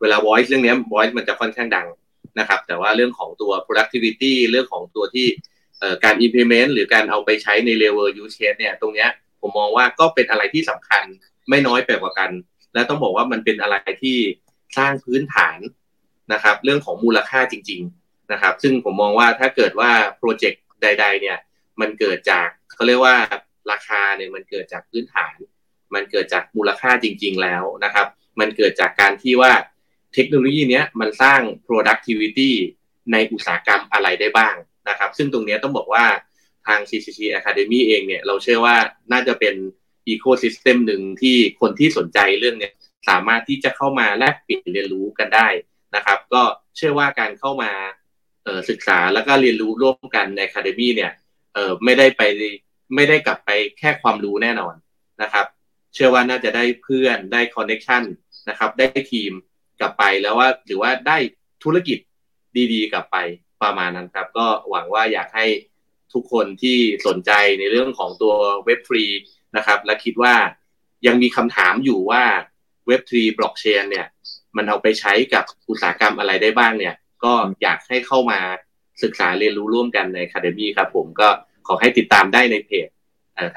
เวลา voice เรื่องนี้ voice มันจะค่อนข้างดังนะครับ แต่ว่าเรื่องของตัว productivity เรื่องของตัวที่การ implement หรือการเอาไปใช้ใน level use case เนี่ยตรงเนี้ยผมมองว่าก็เป็นอะไรที่สำคัญไม่น้อยไปกว่ากัน และต้องบอกว่ามันเป็นอะไรที่ สร้างพื้นฐานนะครับ เรื่องของมูลค่าจริง ๆนะครับ ซึ่งผมมองว่าถ้าเกิดว่าโปรเจกต์ใด ๆ เนี่ย มันเกิดจากเขาเรียกว่าราคาเนี่ยมันเกิดจากพื้นฐาน มันเกิดจากมูลค่าจริง ๆ แล้วนะครับ มันเกิดจากการที่ว่าเทคโนโลยีเนี้ยมันสร้าง productivity ในอุตสาหกรรมอะไรได้บ้างนะครับ ซึ่งตรงนี้ต้องบอกว่าทาง CCC Academy เองเนี่ยเราเชื่อว่าน่าจะเป็นอีโคซิสเต็มหนึ่งที่คนที่สนใจเรื่องเนี้ย สามารถที่จะเข้ามาแลกเปลี่ยนเรียนรู้กันได้นะครับ ก็เชื่อว่าการเข้ามาศึกษาแล้วก็เรียนรู้ร่วมกันใน Academy เนี่ยไม่ได้ไปไม่ได้กลับไปแค่ความรู้แน่นอนนะครับ เชื่อว่าน่าจะได้เพื่อนได้ connection นะครับ ได้ทีมกลับไปแล้วว่าหรือว่าได้ธุรกิจดีๆ กลับไปประมาณนั้นครับ ก็หวังว่าอยากให้ทุกคนที่สนใจในเรื่องของตัว Web3นะครับ และคิดว่ายังมีคำถามอยู่ว่า เว็บทรีบล็อกเชนเนี่ย มันเอาไปใช้กับอุตสาหกรรมอะไรได้บ้างเนี่ย ก็อยากให้เข้ามาศึกษาเรียนรู้ร่วมกันใน Academy ครับผมก็ขอให้ติดตามได้ในเพจ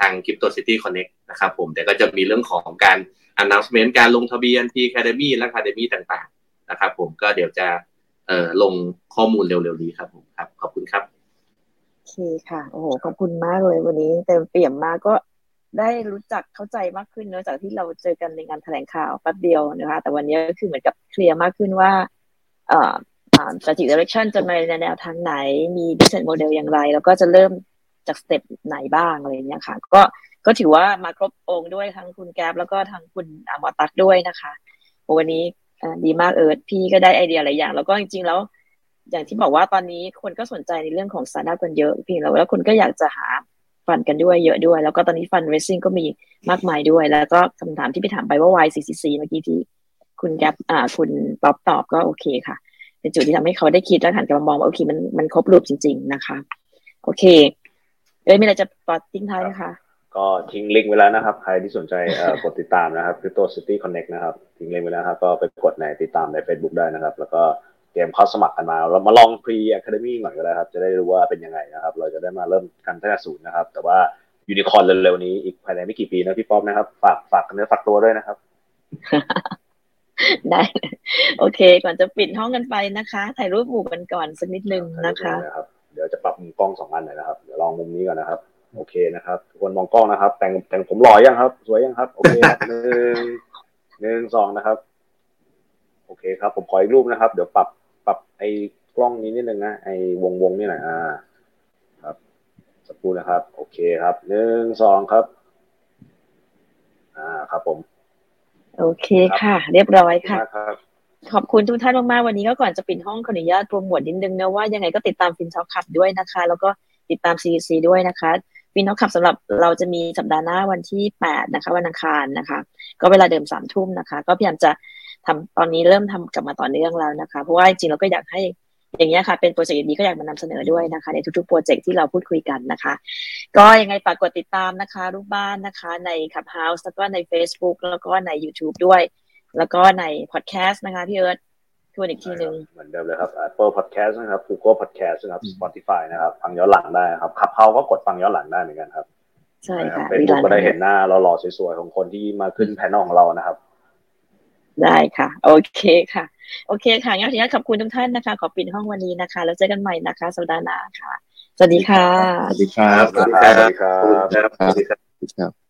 ทาง Crypto City Connect นะครับผมแต่ก็จะมีเรื่องของการ announcement การลงทะเบียนที่ Academy และ Academy ต่างๆ นะครับผมก็เดี๋ยวจะลงข้อมูลเร็วๆนี้ครับผมครับ ขอบคุณครับโอเคค่ะ โอ้โห ขอบคุณมากเลยวันนี้เต็มเปี่ยมมากก็ ได้รู้จักเข้าใจมากขึ้นเนื่องจากที่เราเจอกันในงานแถลงข่าวแป๊บเดียวนะคะแต่วันนี้ก็คือเหมือนกับเคลียร์มากขึ้นว่าเอ่อ strategic direction จะมาในแนวทางไหน มี business model อย่างไร แล้วก็จะเริ่มจาก step ไหนบ้างอะไรอย่างเงี้ยค่ะ ก็ก็ถือว่ามาครบองค์ด้วยทั้งคุณแก๊บแล้วก็ทั้งคุณอมอตักด้วยนะคะวันนี้ดีมากเอิร์ธพี่ก็ได้ไอเดียหลายอย่าง แล้วก็จริงๆแล้วอย่างที่บอกว่าตอนนี้คนก็สนใจในเรื่องของสตาร์ทอัพกันเยอะพี่แล้วแล้วคนก็อยากจะหา fund กันด้วยเยอะด้วย แล้วก็ตอนนี้ fundraising ก็มีมากมายด้วย แล้วก็คำถามที่พี่ถามไปว่า YCCC เมื่อกี้ที่คุณแก๊ปอ่าคุณป๊อปตอบก็โอเคค่ะ เป็นจุดที่ทำให้เขาได้คิดแล้วหันกลับมามองว่าโอเคมันมันครบรูปจริง ๆนะคะ โอเคเอ้ยมีอะไรจะฝากทิ้งท้ายไหมคะก็ทิ้งลิงก์ไว้แล้วนะครับ ใครที่สนใจกดติดตามนะครับคือตัว City Connect นะครับ ทิ้งลิงก์ไว้แล้วครับก็ไปกดในติดตามใน Facebook ได้นะครับ แล้วก็ เตรียมเข้าสมัครกันมา เรามาลอง pre-academy หน่อยก็ได้ครับ จะได้รู้ว่าเป็นยังไงนะครับ เราจะได้มาเริ่มกันตั้งแต่ศูนย์นะครับ แต่ว่ายูนิคอร์นเร็วๆนี้อีกภายในไม่กี่ปีนะพี่ป๊อปนะครับ ฝากฝากเนื้อฝากตัวด้วยนะครับ ได้ โอเค ก่อนจะปิดห้องกันไปนะคะ ถ่ายรูปหมู่กันก่อนสักนิดนึงนะคะ เดี๋ยวจะปรับมุมกล้องสองอันหน่อยนะครับ เดี๋ยวลองมุมนี้ก่อนนะครับ โอเคนะครับทุกคนมองกล้องนะครับ แต่งแต่งผมหล่อยังครับ สวยยังครับ โอเคหนึ่งหนึ่งสองนะครับ โอเคครับ ผมขออีกรูปนะครับ เดี๋ยวปรับ ปรับไอ้กล้องนี้นิดนึงนะไอ้วงวงนี่หน่อยอ่า ครับสักครู่นะครับ โอเคครับหนึ่งสองครับ อ่าครับผม โอเคค่ะ เรียบร้อยค่ะขอบคุณทุกท่านมากๆวันนี้ก็ก่อนจะปิดห้องขออนุญาตโปรโมทนิดนึงนะว่ายังไงก็ติดตามฟินช็อคขับด้วยนะคะ แล้วก็ติดตาม CDC ด้วยนะคะฟินช็อคขับสำหรับเราจะมีสัปดาห์หน้าวันที่แปดนะคะ วันอังคารนะคะ ก็เวลาเดิมสามทุ่มนะคะ ก็พยายามจะ ทำตอนนี้เริ่มทำกลับมาต่อเนื่องแล้วนะคะ เพราะว่าจริงๆเราก็อยากให้อย่างเงี้ยค่ะ เป็นโปรเจกต์นี้ก็อยากมานำเสนอด้วยนะคะ ในทุกๆโปรเจกต์ที่เราพูดคุยกันนะคะ ก็ยังไงฝากกดติดตามนะคะรูปบ้านนะคะใน Clubhouse แล้วก็ใน Facebook แล้วก็ใน YouTube ด้วย แล้วก็ในพอดแคสต์นะคะพี่เอิร์ธทวนอีกทีหนึ่งเหมือนเดิมเลยครับ Apple Podcast นะครับ Google Podcast นะครับ Spotify นะครับ ฟังย้อนหลังได้ครับขับเฮาก็กดฟังย้อนหลังได้เหมือนกันครับ ใช่ค่ะเป็นก็ได้เห็นหน้าเราหล่อสวยๆของคนที่มาขึ้นแพนนของเรานะครับ ได้ค่ะ โอเคค่ะ โอเคค่ะงั้นทีนี้ขอบคุณทุกท่านนะคะ ขอปิดห้องวันนี้นะคะ แล้วเจอกันใหม่นะคะ สัปดาห์หน้าค่ะ สวัสดีค่ะ สวัสดีครับ สวัสดีครับ สวัสดีครับ